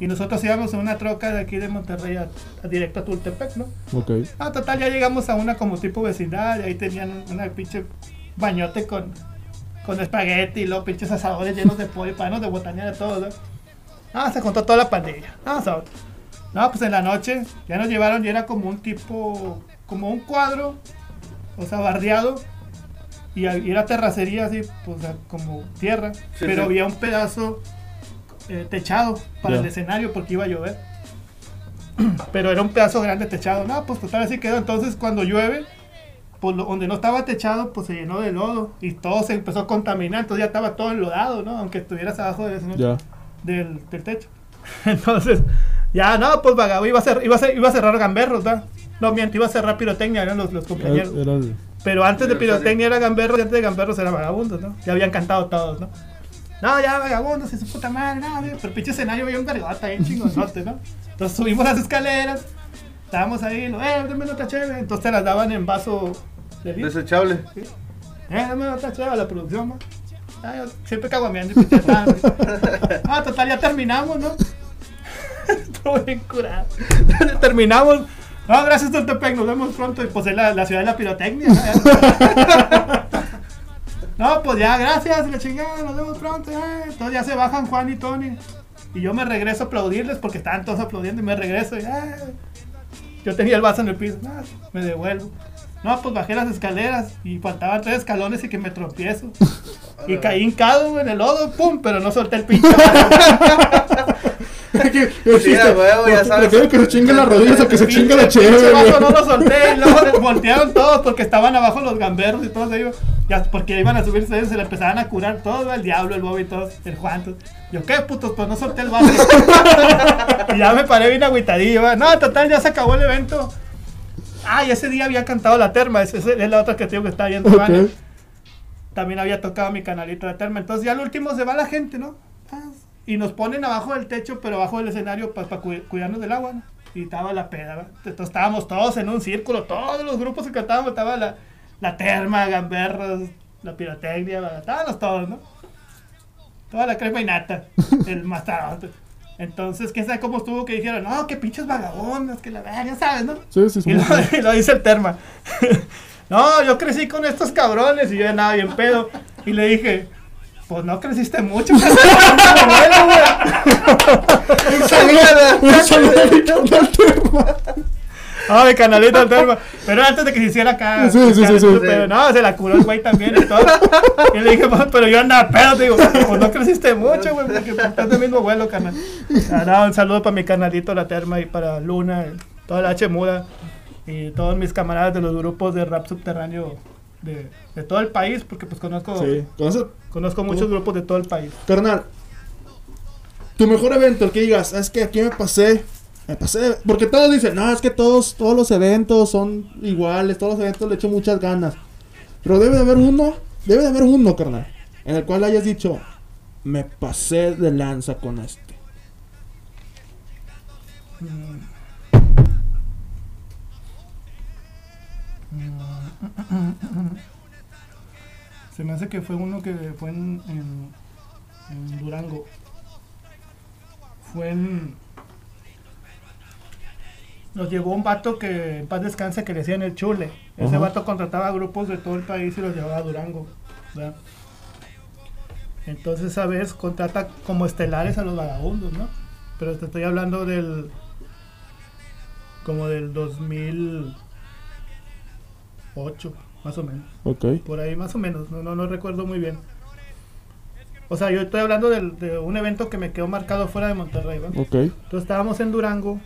Y nosotros íbamos en una troca de aquí de Monterrey a, a directo a Tultepec, ¿no? Ok. Ah, total, ya llegamos a una como tipo vecindad y ahí tenían una pinche bañote con, con espagueti y luego pinches asadores llenos de pollo, panos de botanía de todo, ¿no? Ah, se juntó toda la pandilla. Ah, so- no, pues en la noche ya nos llevaron y era como un tipo, como un cuadro, o sea, bardeado. Y, era terracería así, pues como tierra. Sí, pero sí. había un pedazo eh, techado para el escenario porque iba a llover. Pero era un pedazo grande techado. No, pues total así quedó. Entonces cuando llueve, pues lo- donde no estaba techado, pues se llenó de lodo. Y todo se empezó a contaminar. Entonces ya estaba todo enlodado, ¿no? Aunque estuvieras abajo del escenario Ya. Del, del techo. Entonces, ya no, pues vagabundo iba a, cer- iba, a cer- iba a cerrar gamberros, ¿verdad? No, miento, iba a cerrar pirotecnia, eran los, los compañeros. era Pero antes de pirotecnia era gamberros y antes de gamberros era vagabundos, ¿no? Ya habían cantado todos, ¿no? No, ya vagabundos y su puta madre, no, bien, pero pinche escenario había un vergota ahí, un chingonote, ¿no? Entonces subimos las escaleras, estábamos ahí, lo, eh, dame otra chévere. Entonces te las daban en vaso de. Desechable. Eh, dame otra chévere a la producción, ¿no? Ah, yo siempre caguameando y pisteando. Ah, total, ya terminamos, ¿no? Estuvo bien curado. terminamos. No, gracias, Tultepec, nos vemos pronto. Y pues es la, la ciudad de la pirotecnia. ¿no? No, pues ya, gracias, la chingada, nos vemos pronto. Entonces ya se bajan Juan y Tony. Y yo me regreso a aplaudirles porque estaban todos aplaudiendo y me regreso. Y, yo tenía el vaso en el piso, no, me devuelvo. No, pues bajé las escaleras y faltaban tres escalones y que me tropiezo. Y caí hincado en el lodo, pum, pero no solté el pinche vaso. Sí, a huevo, ya sabes. Prefiero que se chingue las rodillas o que se chingue la chévere, no lo solté y luego voltearon todos porque estaban abajo los gamberros y todos ellos. Ya, porque iban a subirse ellos, se le empezaban a curar todo, el diablo, el bobo y todos, el Juan. todos. Yo, ¿qué putos? Pues no solté el vaso. y ya me paré bien agüitadillo. No, total, ya se acabó el evento. Ah, y ese día había cantado la terma. Esa es la otra que tengo que está viendo. Ok. Vane. También había tocado mi canalito de terma. Entonces ya al último se va la gente, ¿no? Y nos ponen abajo del techo, pero abajo del escenario para cuidarnos del agua, ¿no? Y estaba la peda. Entonces estábamos todos en un círculo, todos los grupos que cantábamos, estaba la, la terma, gamberros, la pirotecnia, estábamos todos, ¿no? Toda la crema y nata, el mastodonte. Entonces, quién sabe cómo estuvo que dijeron, no, que pinches vagabundos, que la verga, ya sabes, ¿no? Sí, sí, sí. Y lo, y lo dice el terma. no, yo crecí con estos cabrones y yo andaba bien pedo. Y le dije, pues no creciste mucho. Bueno, güey. Un saludo canal Terma. Ah, mi canalito del terma. Pero antes de que se hiciera acá. Sí, sí, sí, sí. Pero no, se la curó el güey también y todo. Y le dije, pues, pero yo andaba pedo. Digo, pues no creciste mucho, güey, porque pues, estás del mismo vuelo, canal. Ah, no, un saludo para mi canalito, la terma, y para Luna, toda la H muda. Y todos mis camaradas de los grupos de rap subterráneo de, de todo el país, porque pues conozco, Sí. Conozco muchos grupos de todo el país. Carnal, tu mejor evento, el que digas, es que aquí me pasé, me pasé, de-". porque todos dicen, no, es que todos, todos los eventos son iguales, todos los eventos le echo muchas ganas, pero debe de haber uno, debe de haber uno, carnal, en el cual hayas dicho, me pasé de lanza con este. Se me hace que fue uno que fue en, en, en Durango. Fue en. Nos llevó un vato que en paz descanse que le decían el chule. Ese Ajá. vato contrataba grupos de todo el país y los llevaba a Durango. ¿verdad? Entonces esa vez contrata como estelares a los vagabundos, ¿no? Pero te estoy hablando del. como del 2008, más o menos. Ok. Por ahí más o menos, no, no, no recuerdo muy bien. O sea, yo estoy hablando del- de un evento que me quedó marcado fuera de Monterrey. Entonces estábamos en Durango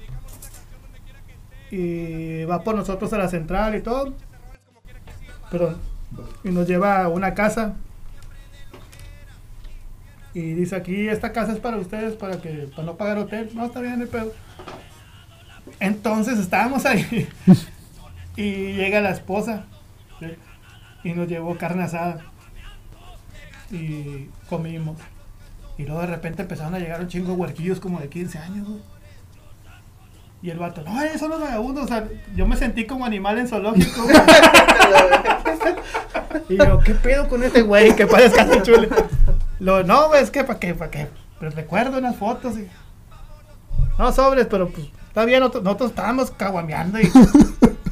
y va por nosotros a la central y todo. Perdón. Y nos lleva a una casa. Y dice aquí, esta casa es para ustedes, para que para no pagar hotel. No, está bien el pedo. Entonces estábamos ahí. y llega la esposa. Y nos llevó carne asada. y comimos. Y luego de repente empezaron a llegar un chingo de huerquillos como de 15 años. Y el vato, no, eh, son los vagabundos. O sea, yo me sentí como animal en zoológico. Y yo, ¿qué pedo con este güey? Que parezca así chule. Lo, no, güey, es que para qué, para qué. Pero recuerdo unas fotos y. No, sobres, pero pues está bien. Nosotros, nosotros estábamos caguameando y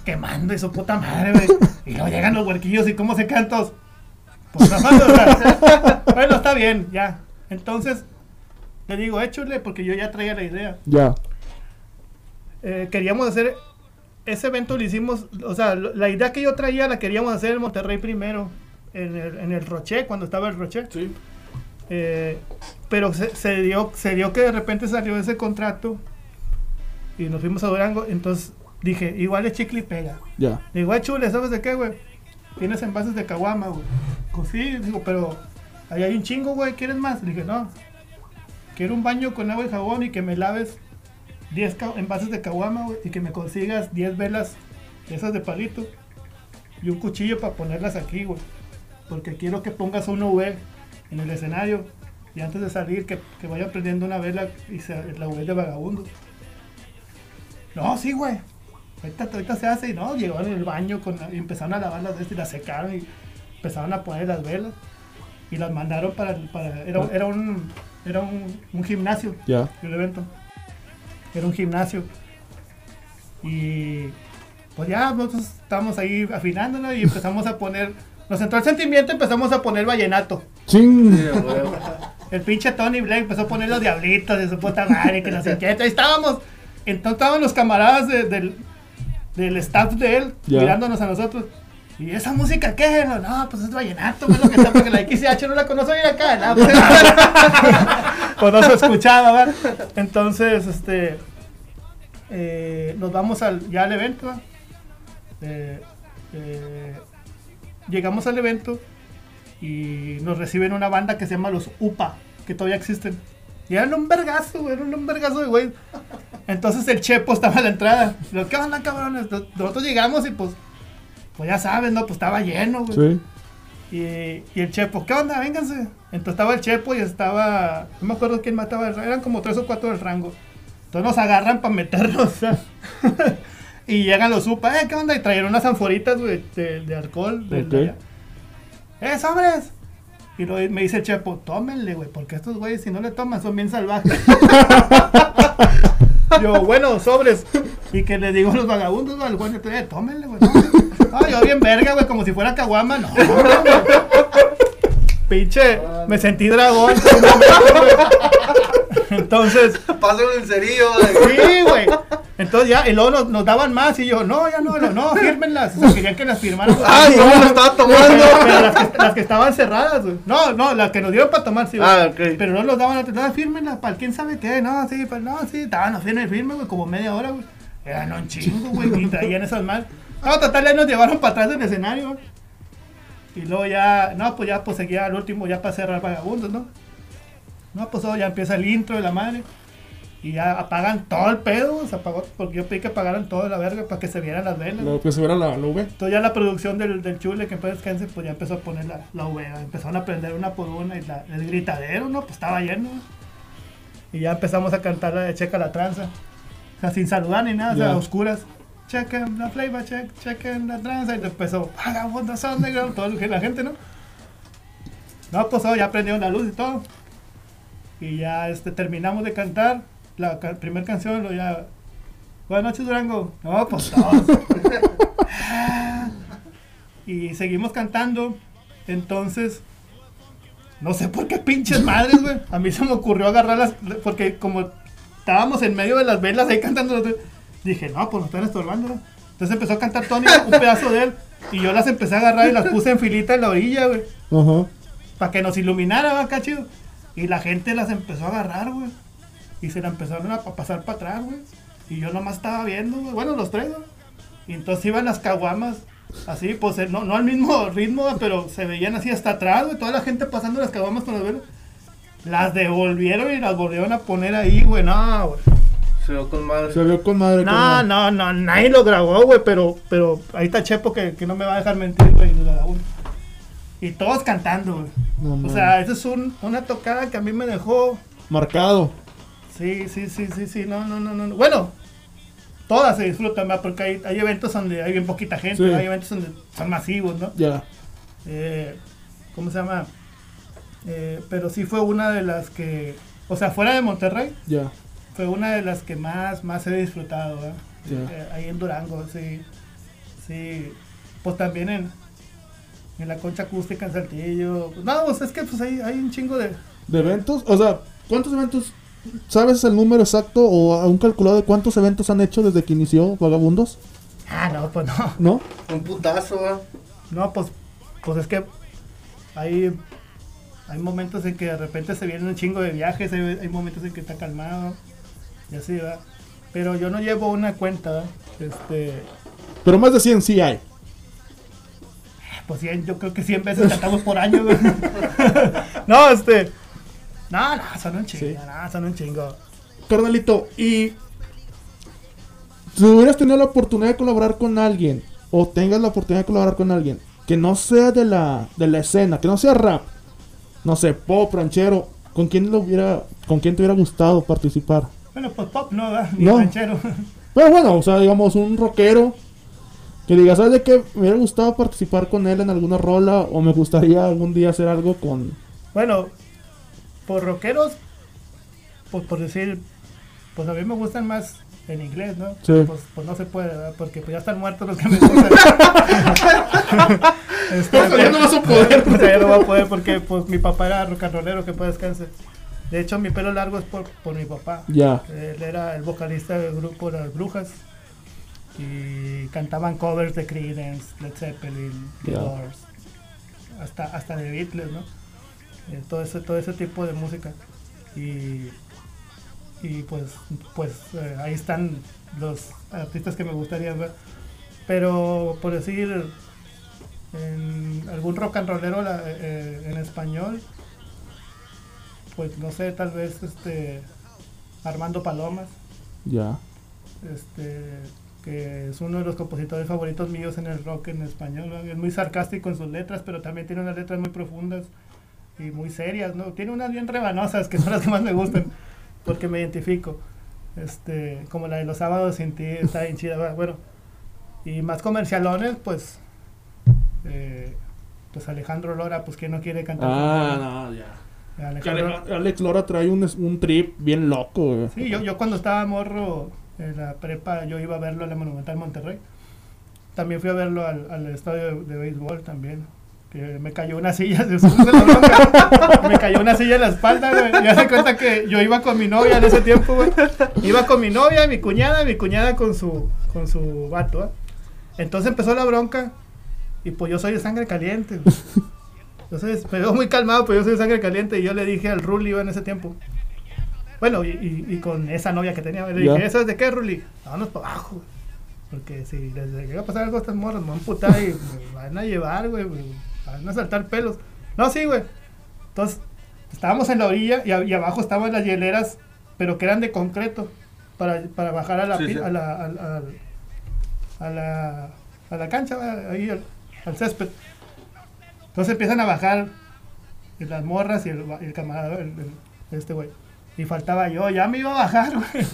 quemando y su puta madre, güey. Y luego llegan los huerquillos y cómo se todos. Pues nada más, o sea, bueno, está bien, ya. Entonces, le digo, échale, porque yo ya traía la idea. Ya. Eh, queríamos hacer ese evento lo hicimos, o sea, lo- la idea que yo traía la queríamos hacer en Monterrey primero, en el, en el Roché, cuando estaba el Roché. Sí. Eh, pero se, se dio, se dio que de repente salió ese contrato y nos fuimos a Durango, entonces dije, igual es chicle y pega. Ya. Digo, "Ay, chule, ¿sabes de qué, güey? Tienes envases de caguama, güey. Pues sí, digo, pero ahí hay un chingo, güey, ¿quieres más? Le dije, no. Quiero un baño con agua y jabón y que me laves 10 ca- envases de caguama, güey, y que me consigas 10 velas esas de palito y un cuchillo para ponerlas aquí, güey. Porque quiero que pongas un UV en el escenario y antes de salir que, que vaya prendiendo una vela y se, la UV de vagabundo. No, sí, güey. Ahorita, ahorita se hace y no, llegaron en el baño con, y empezaron a lavar las velas y las secaron y empezaron a poner las velas y las mandaron para, para era, era un era un, un gimnasio Ya. el evento era un gimnasio y pues ya nosotros estábamos ahí afinándolo y empezamos a poner nos entró el sentimiento empezamos a poner vallenato Ching. El pinche Tony Black empezó a poner los diablitos de su puta madre, que nos inquieta. Ahí estábamos. Entonces estaban los camaradas de- del, del staff de él mirándonos a nosotros. ¿Y esa música qué? No, no, pues es vallenato, güey, lo que está, porque la XH no la conozco bien acá, ¿no? Pues, pues no se escuchaba, ¿verdad? Entonces, este, eh, nos vamos al, ya al evento. Eh, eh, llegamos al evento y nos reciben una banda que se llama los UPA, que todavía existen. Y eran un vergazo, eran un vergazo de güey. Entonces el Chepo estaba a la entrada. ¿qué onda, cabrones? Nos- Nosotros llegamos y pues, pues ya sabes, ¿no? Pues estaba lleno, güey. Sí. Y, y el Chepo, ¿qué onda? Vénganse. Entonces estaba el Chepo y estaba, no me acuerdo quién mataba, eran como tres o cuatro del rango. Entonces nos agarran para meternos. y llegan los UPA, ¿eh? ¿Qué onda? Y trajeron unas anforitas, güey, de, de alcohol. de- Ok. de allá. ¡Eh, sobres! Y me dice el Chepo, tómenle, güey, porque estos güeyes si no le toman son bien salvajes. yo, bueno, sobres. Y que le digo a los vagabundos, al güey, eh, tómenle, güey. No, yo bien verga, güey, como si fuera caguama. No, Pinche, me sentí dragón. Entonces, Pásame el cerillo, güey. Sí, güey. Entonces ya, y luego nos, nos daban más y yo, no, ya no, no, no, fírmenlas. O sea, querían que las firmaran. Ay, yo me lo estaba tomando. Pero, pero las, que, las que estaban cerradas, güey. No, no, las que nos dieron para tomar, sí. güey. Ah, ok. Pero no nos daban, no, fírmenlas, para quién sabe qué, no, sí, pues no, sí, estaban firme, firme, güey, como media hora, güey. Eran un chingo, güey, y traían esas mal. No, total, ya nos llevaron para atrás del escenario, güey. Y luego ya, no, pues ya, pues seguía al último, ya para cerrar vagabundos, ¿no? No, pues ya empieza el intro de la madre. Y ya apagan todo el pedo, se apagó, porque yo pedí que apagaran todo la verga para que se vieran las velas. Lo que se viera la nube. Entonces ya la producción del, del chule que después descanse, pues ya empezó a poner la, la empezaron a prender una por una y la- el gritadero, ¿no? Pues estaba lleno. Y ya empezamos a cantar la de Checa la tranza. O sea, sin saludar ni nada, o sea, a oscuras. Chequen la flavor, check, chequen la tranza. Y empezó, vagabundos underground, todo la gente, ¿no? No, pues oh, ya prendieron la luz y todo. Y ya este, terminamos de cantar la primera canción, lo ya... Buenas noches, Durango. No, pues todos. y seguimos cantando. Entonces, no sé por qué pinches madres, güey. A mí se me ocurrió agarrarlas, porque como estábamos en medio de las velas ahí cantando, dije, no, pues nos están estorbando. Entonces empezó a cantar Tony un pedazo de él. Y yo las empecé a agarrar y las puse en filita en la orilla, güey. Ajá. Para que nos iluminara, acá chido. Y la gente las empezó a agarrar, güey. Y se la empezaron a pa- pasar para atrás, güey. Y yo nomás estaba viendo, güey. Bueno, los tres, güey. Y entonces iban las caguamas. Así, pues eh, no, no al mismo ritmo, pero se veían así hasta atrás, güey. Toda la gente pasando las caguamas con las velas. Las devolvieron y las volvieron a poner ahí, güey. No, güey. Se vio con madre. Se vio con madre. No, no, no, nadie lo grabó, güey, pero, pero ahí está Chepo que, que no me va a dejar mentir, güey, y todos cantando, güey. No, O sea, esa es un, una tocada que a mí me dejó. Marcado. Sí, sí, sí, sí, sí. No, no, no, no. no. Bueno, todas se disfrutan, ¿verdad? porque hay, hay eventos donde hay bien poquita gente, Sí. hay eventos donde son masivos, ¿no? Ya. Eh, ¿Cómo se llama? Eh, pero sí fue una de las que. O sea, fuera de Monterrey, Ya. Fue una de las que más, más he disfrutado. Eh, ahí en Durango, sí. Sí. Pues también en, en la concha acústica en Saltillo. No, pues es que pues hay, hay un chingo de. ¿De eventos? O sea, ¿cuántos eventos? ¿Sabes el número exacto o a un calculado de cuántos eventos han hecho desde que inició Vagabundos? Ah, no, pues no. ¿No? Un putazo, ¿va? No, pues, pues es que hay, hay momentos en que de repente se vienen un chingo de viajes, hay, hay momentos en que está calmado, y así, ¿verdad? Pero yo no llevo una cuenta, ¿verdad? Este, Pero más de 100 sí hay. pues 100, yo creo que 100 veces cantamos por año, no, este, no, no, son un chingo, Sí. no, son un chingo. Carnalito, y si hubieras tenido la oportunidad de colaborar con alguien, o tengas la oportunidad de colaborar con alguien, que no sea de la, de la escena, que no sea rap, no sé, pop, ranchero, ¿con quién lo hubiera, con quién te hubiera gustado participar? Bueno, pues pop no, ¿verdad? Ni No. ranchero. Pero bueno, o sea, digamos, un rockero que diga, ¿sabes de qué? Me hubiera gustado participar con él en alguna rola, o me gustaría algún día hacer algo con... Bueno, por rockeros, pues por decir, pues a mí me gustan más en inglés, ¿no? Sí. Pues, pues no se puede, ¿verdad? Porque pues ya están muertos los que me gustan. Este, Pues ya no vas a poder. ya no voy a poder porque pues mi papá era rock and rollero, que puede descanse. De hecho, mi pelo largo es por, por mi papá. Ya, Él era el vocalista del grupo Las Brujas y cantaban covers de Creedence, Led Zeppelin, The. Doors, hasta, hasta de Beatles, ¿no? Eh, todo, ese, todo ese tipo de música. Y, y pues, pues eh, ahí están los artistas que me gustaría ver. Pero por decir, en algún rock and rollero la- eh, en español, pues no sé, tal vez este Armando Palomas, ya. este que es uno de los compositores favoritos míos en el rock en español. ¿no? Es muy sarcástico en sus letras, pero también tiene unas letras muy profundas y muy serias, ¿no? Tiene unas bien rebanosas que son las que más me gustan, porque me identifico. Este, como la de los sábados sin ti, está bien chida. Bueno, y más comercialones, pues, eh, pues Alejandro Lora, pues que no quiere cantar. Ah, no, ya. Alejandro, Alex Lora trae un, un trip bien loco, güey. Sí, yo, yo cuando estaba morro en la prepa, yo iba a verlo a la Monumental Monterrey. También fui a verlo al, al estadio de, de béisbol también. Que me cayó una silla, de la me cayó una silla en la espalda, güey. Y hace cuenta que yo iba con mi novia en ese tiempo, güey. Iba con mi novia, mi cuñada, mi cuñada con su, con su vato, ¿eh? Entonces empezó la bronca. Y pues yo soy de sangre caliente. güey. Soy, me veo muy calmado, pero yo soy sangre caliente. Y yo le dije al Ruli iba en ese tiempo. Bueno, y, y- y con esa novia que tenía, le dije. ¿eso es de qué, Ruli? Vámonos para abajo. güey. Porque si les llega a pasar algo a estas morras, me van a putar y me van a llevar, güey. me Van a saltar pelos. No, sí, güey. Entonces, estábamos en la orilla y, a- y abajo estaban las hieleras, pero que eran de concreto. Para, para bajar a la, Sí. A, la, al- al- a la a la cancha, ahí al, al césped. Entonces empiezan a bajar las morras y el, camarada, el- el- este güey. Y faltaba yo, ya me iba a bajar, güey.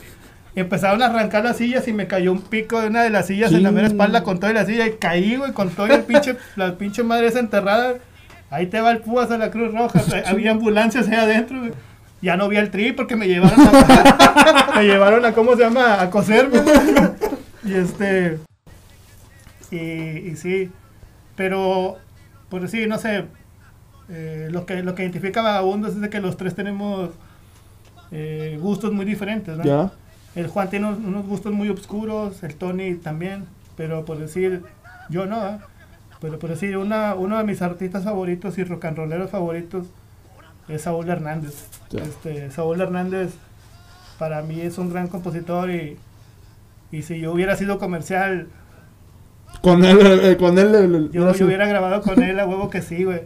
Empezaron a arrancar las sillas y me cayó un pico de una de las sillas en la mera espalda con toda la silla y caí, güey, con todo el pinche, la pinche madre esa enterrada. Ahí te va el púas a la Cruz Roja. había ambulancias ahí adentro, güey. Ya no vi el tri porque me llevaron a, me llevaron a, ¿cómo se llama? A coserme. güey. Y este, y, y sí, pero, por decir, no sé, eh, lo, que, lo que identifica a Vagabundos es de que los tres tenemos eh, gustos muy diferentes, ¿no? Ya. El Juan tiene unos, unos gustos muy oscuros, el Tony también, pero por decir, yo no, ¿eh? pero por decir, una, uno de mis artistas favoritos y rock and rolleros favoritos es Saúl Hernández. Este, Saúl Hernández para mí es un gran compositor y, y si yo hubiera sido comercial, Con él, eh, con él. el- el- yo, yo hubiera grabado con él a huevo que sí, güey.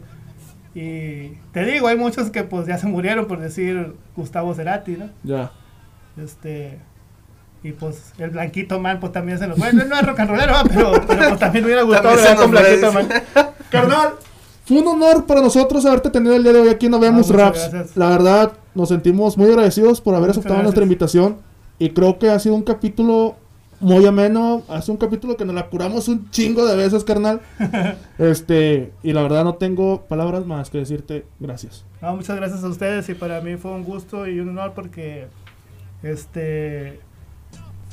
Y te digo, hay muchos que pues ya se murieron, por decir Gustavo Cerati, ¿no? Ya. Este. Y pues el Blanquito Man, pues también se nos fue. No, no es rock and rollero, pero, pero pues también me hubiera gustado grabar con Blanquito Man. Carnal, fue un honor para nosotros haberte tenido el día de hoy aquí en Vemos muchas Raps. gracias. La verdad, nos sentimos muy agradecidos por haber Muchas aceptado gracias. nuestra invitación. Y creo que ha sido un capítulo muy ameno. Ha sido un capítulo que nos la curamos un chingo de veces, carnal. este, y la verdad no tengo palabras más que decirte gracias. No, muchas gracias a ustedes y para mí fue un gusto y un honor porque este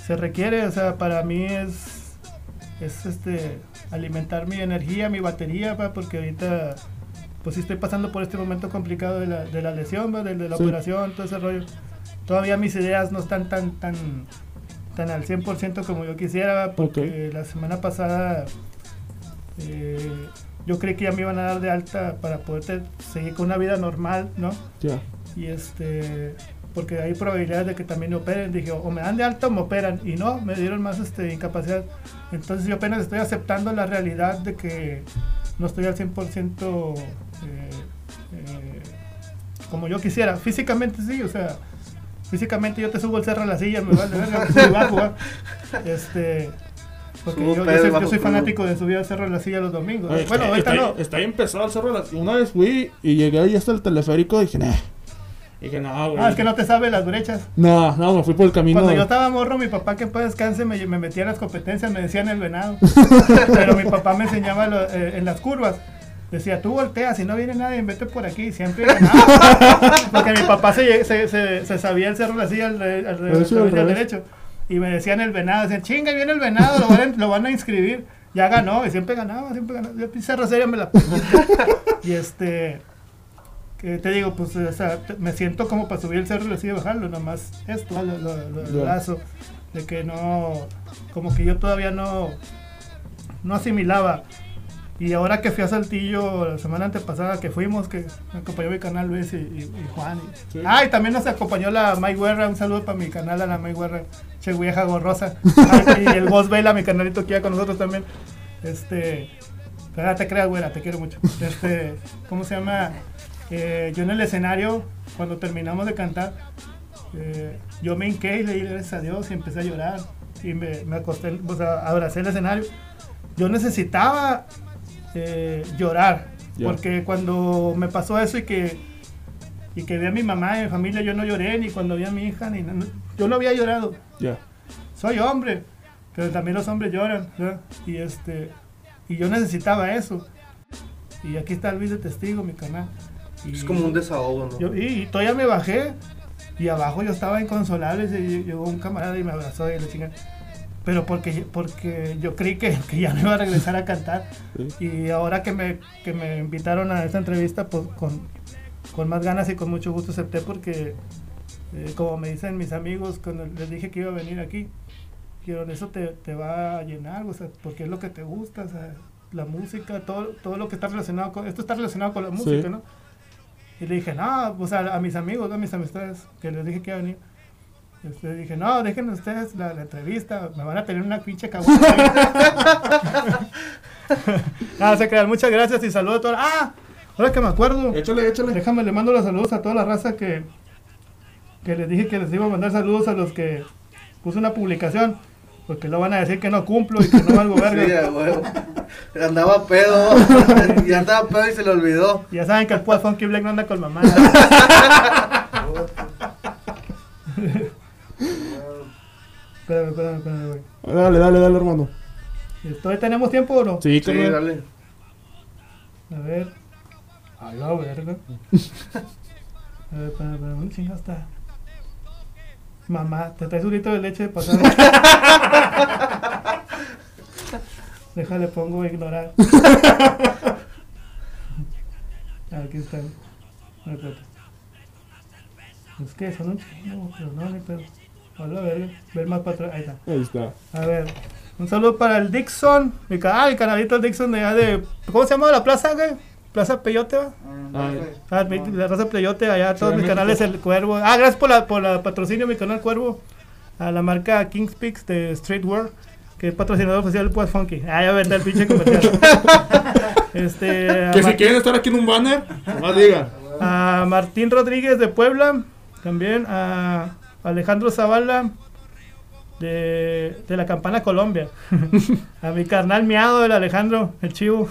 se requiere, o sea, para mí es es este alimentar mi energía, mi batería, pa, porque ahorita pues sí estoy pasando por este momento complicado de la, de la lesión, de, de la Sí. operación, todo ese rollo. Todavía mis ideas no están tan tan tan al 100% como yo quisiera, porque la semana pasada eh, yo creí que ya me iban a dar de alta para poder seguir con una vida normal, ¿no? Ya. Y este, porque hay probabilidades de que también me operen. Dije, o me dan de alta o me operan. Y no, me dieron más este, incapacidad. Entonces yo apenas estoy aceptando la realidad de que no estoy al 100% eh, eh, como yo quisiera. Físicamente sí, o sea, físicamente yo te subo el cerro a la silla, me vale verga, me subo bajo, ¿va? Este... Porque yo, soy, yo fanático de subir al cerro a la silla los domingos. Oye, bueno, está, ahorita está, no. está bien pesado el cerro. de la- Una vez fui y llegué ahí hasta el teleférico y dije, nah. Dije, no, güey. Ah, es que no te sabe las brechas. No, no, me fui por el camino. Cuando yo estaba morro, mi papá que en paz descanse me, me metía en las competencias, me decían el venado. Pero mi papá me enseñaba lo- eh, en las curvas. Decía, tú volteas, si no viene nadie, vete por aquí. Siempre ganaba. Porque mi papá se, se, se, se sabía el cerro así al, al, al derecho. Y me decían el venado. Decían, chinga, viene el venado, lo van, a, lo van a inscribir. Ya ganó, y siempre ganaba, siempre ganaba. Yo cerro seria me la. Y este que te digo, pues o sea, te- me siento como para subir el cerro y bajarlo, nomás esto, lo, lo, lo- lazo, de que no, como que yo todavía no, no asimilaba. Y ahora que fui a Saltillo la semana antepasada que fuimos, que me acompañó mi canal Luis y, y- y Juan. y- Sí. Ah, y también nos acompañó la May Guerra, un saludo para mi canal a la May Guerra, che vieja gorrosa. Ah, y el Boss Vela, mi canalito que ya con nosotros también. Este, pero te creas, güera, te quiero mucho. Este, ¿cómo se llama? Eh, yo en el escenario, cuando terminamos de cantar, eh, yo me hinqué y le di gracias a Dios y empecé a llorar. Y me, me acosté, o sea, abracé el escenario. Yo necesitaba eh, llorar, porque cuando me pasó eso y que, y que vi a mi mamá y mi familia, yo no lloré, ni cuando vi a mi hija, ni no- yo no había llorado soy hombre, pero también los hombres lloran, ¿verdad? Y este, y yo necesitaba eso. Y aquí está Luis de testigo, mi canal. Y Es como un desahogo, ¿no? yo- y, y todavía me bajé y abajo yo estaba inconsolable y llegó un camarada y me abrazó y la chingada. Pero porque, porque yo creí que, que ya no iba a regresar a cantar. Sí. Y ahora que me, que me invitaron a esta entrevista, pues con, con más ganas y con mucho gusto acepté porque, eh, como me dicen mis amigos, cuando les dije que iba a venir aquí, dijeron, eso te, te va a llenar, o sea, porque es lo que te gusta, o sea, la música, todo, todo lo que está relacionado con, esto está relacionado con la música, ¿no? Y le dije, no, pues a, a mis amigos, a mis amistades, que les dije que iba a venir. Este, dije, no, dejen ustedes la, la entrevista, me van a tener una pinche caguama. Nada, se crean, muchas gracias y saludos a todos. ¡Ah! Ahora que me acuerdo, Échale, échale. déjame, le mando los saludos a toda la raza que, que les dije que les iba a mandar saludos a los que puse una publicación, porque lo van a decir que no cumplo y que no valgo verga. Sí, a huevo. Andaba pedo. y andaba pedo y se le olvidó. Ya saben que el Pua Funky Black no anda con mamá. Espérame, espérame, espérame, güey. Dale, dale, dale, hermano. ¿Todavía tenemos tiempo o no? Sí, Sí, dale. A ver. A la verga. A ver, espérame, espérame. ¿Dónde chingados está? Mamá, te traes un litro de leche de pasado. Déjale, pongo a ignorar. Aquí está. A ver, espérate. Es que son un chingo, pero no, ni pedo. A verga. Ver más para atrás. Ahí está. Ahí está. A ver, un saludo para el Dixon, mi, ca- ah, el canalito Dixon de allá de, ¿cómo se llama la plaza, güey? Plaza Peyote, ¿va? Ay, Ah, mi- la raza Peyote, allá todos mis canales, el Cuervo. Ah, gracias por la, por la patrocinio, mi canal Cuervo, a la marca King's Peaks de Streetwear, que es patrocinador oficial del Pues Funky. Ah, ya vender el pinche comercial. este, que si quieren estar aquí en un banner, nomás digan. a Martín Rodríguez de Puebla, también a Alejandro Zavala, de, de la Campana Colombia. a mi carnal miado, el Alejandro, el chivo.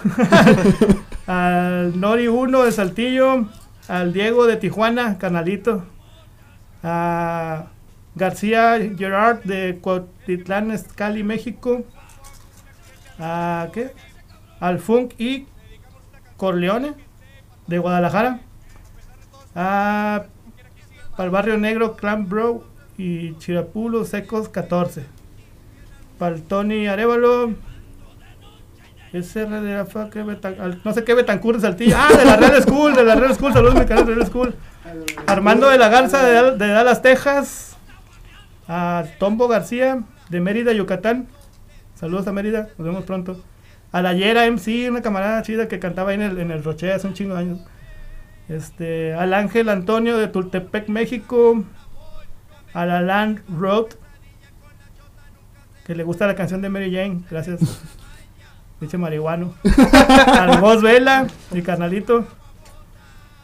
al Nori 1 de Saltillo. Al Diego de Tijuana, carnalito. A García Gerard de Cuautitlán, Cali, México. A ¿qué? Al Funk y Corleone de Guadalajara. A para el Barrio Negro, Clan Bro y Chirapulo Secos 14. Para el Tony Arevalo. SR de la que no sé qué Betancur de Saltillo. Ah, de la Real School, de la Real School. Saludos, mi canal Real School. Armando de la Garza de, Dal- de Dallas, Texas. A Tombo García de Mérida, Yucatán. Saludos a Mérida, nos vemos pronto. A la Yera MC, una camarada chida que cantaba ahí en el, en el Roche hace un chingo de años. Este, al Ángel Antonio de Tultepec, México. A la Land Road, que le gusta la canción de Mary Jane, gracias. Dice marihuano. al Voz Vela, mi carnalito.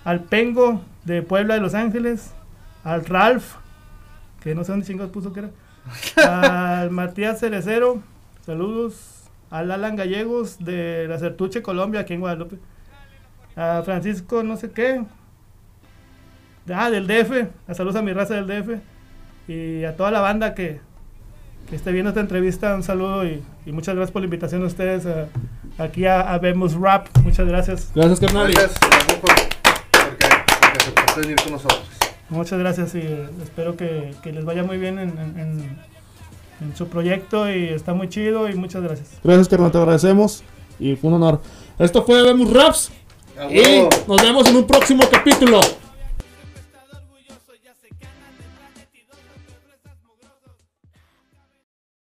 Al Pengo de Puebla de Los Ángeles. Al Ralph, que no sé dónde chingados puso que era. Al Matías Cerecero, saludos. Al Alan Gallegos de la Certuche, Colombia, aquí en Guadalupe. A Francisco, no sé qué. Ah, del DF. A saludos a mi raza del DF. Y a toda la banda que, que esté viendo esta entrevista, un saludo y, y muchas gracias por la invitación a ustedes a- aquí a, a Vemos Rap. Muchas gracias. Gracias, carnal. Gracias, gracias por, porque, porque aceptaste venir con nosotros. Muchas gracias y eh, espero que, que les vaya muy bien en, en- en- en su proyecto y está muy chido y muchas gracias. Gracias, carnal, te agradecemos. Y fue un honor. Esto fue Vemos Raps. Y nos vemos en un próximo capítulo.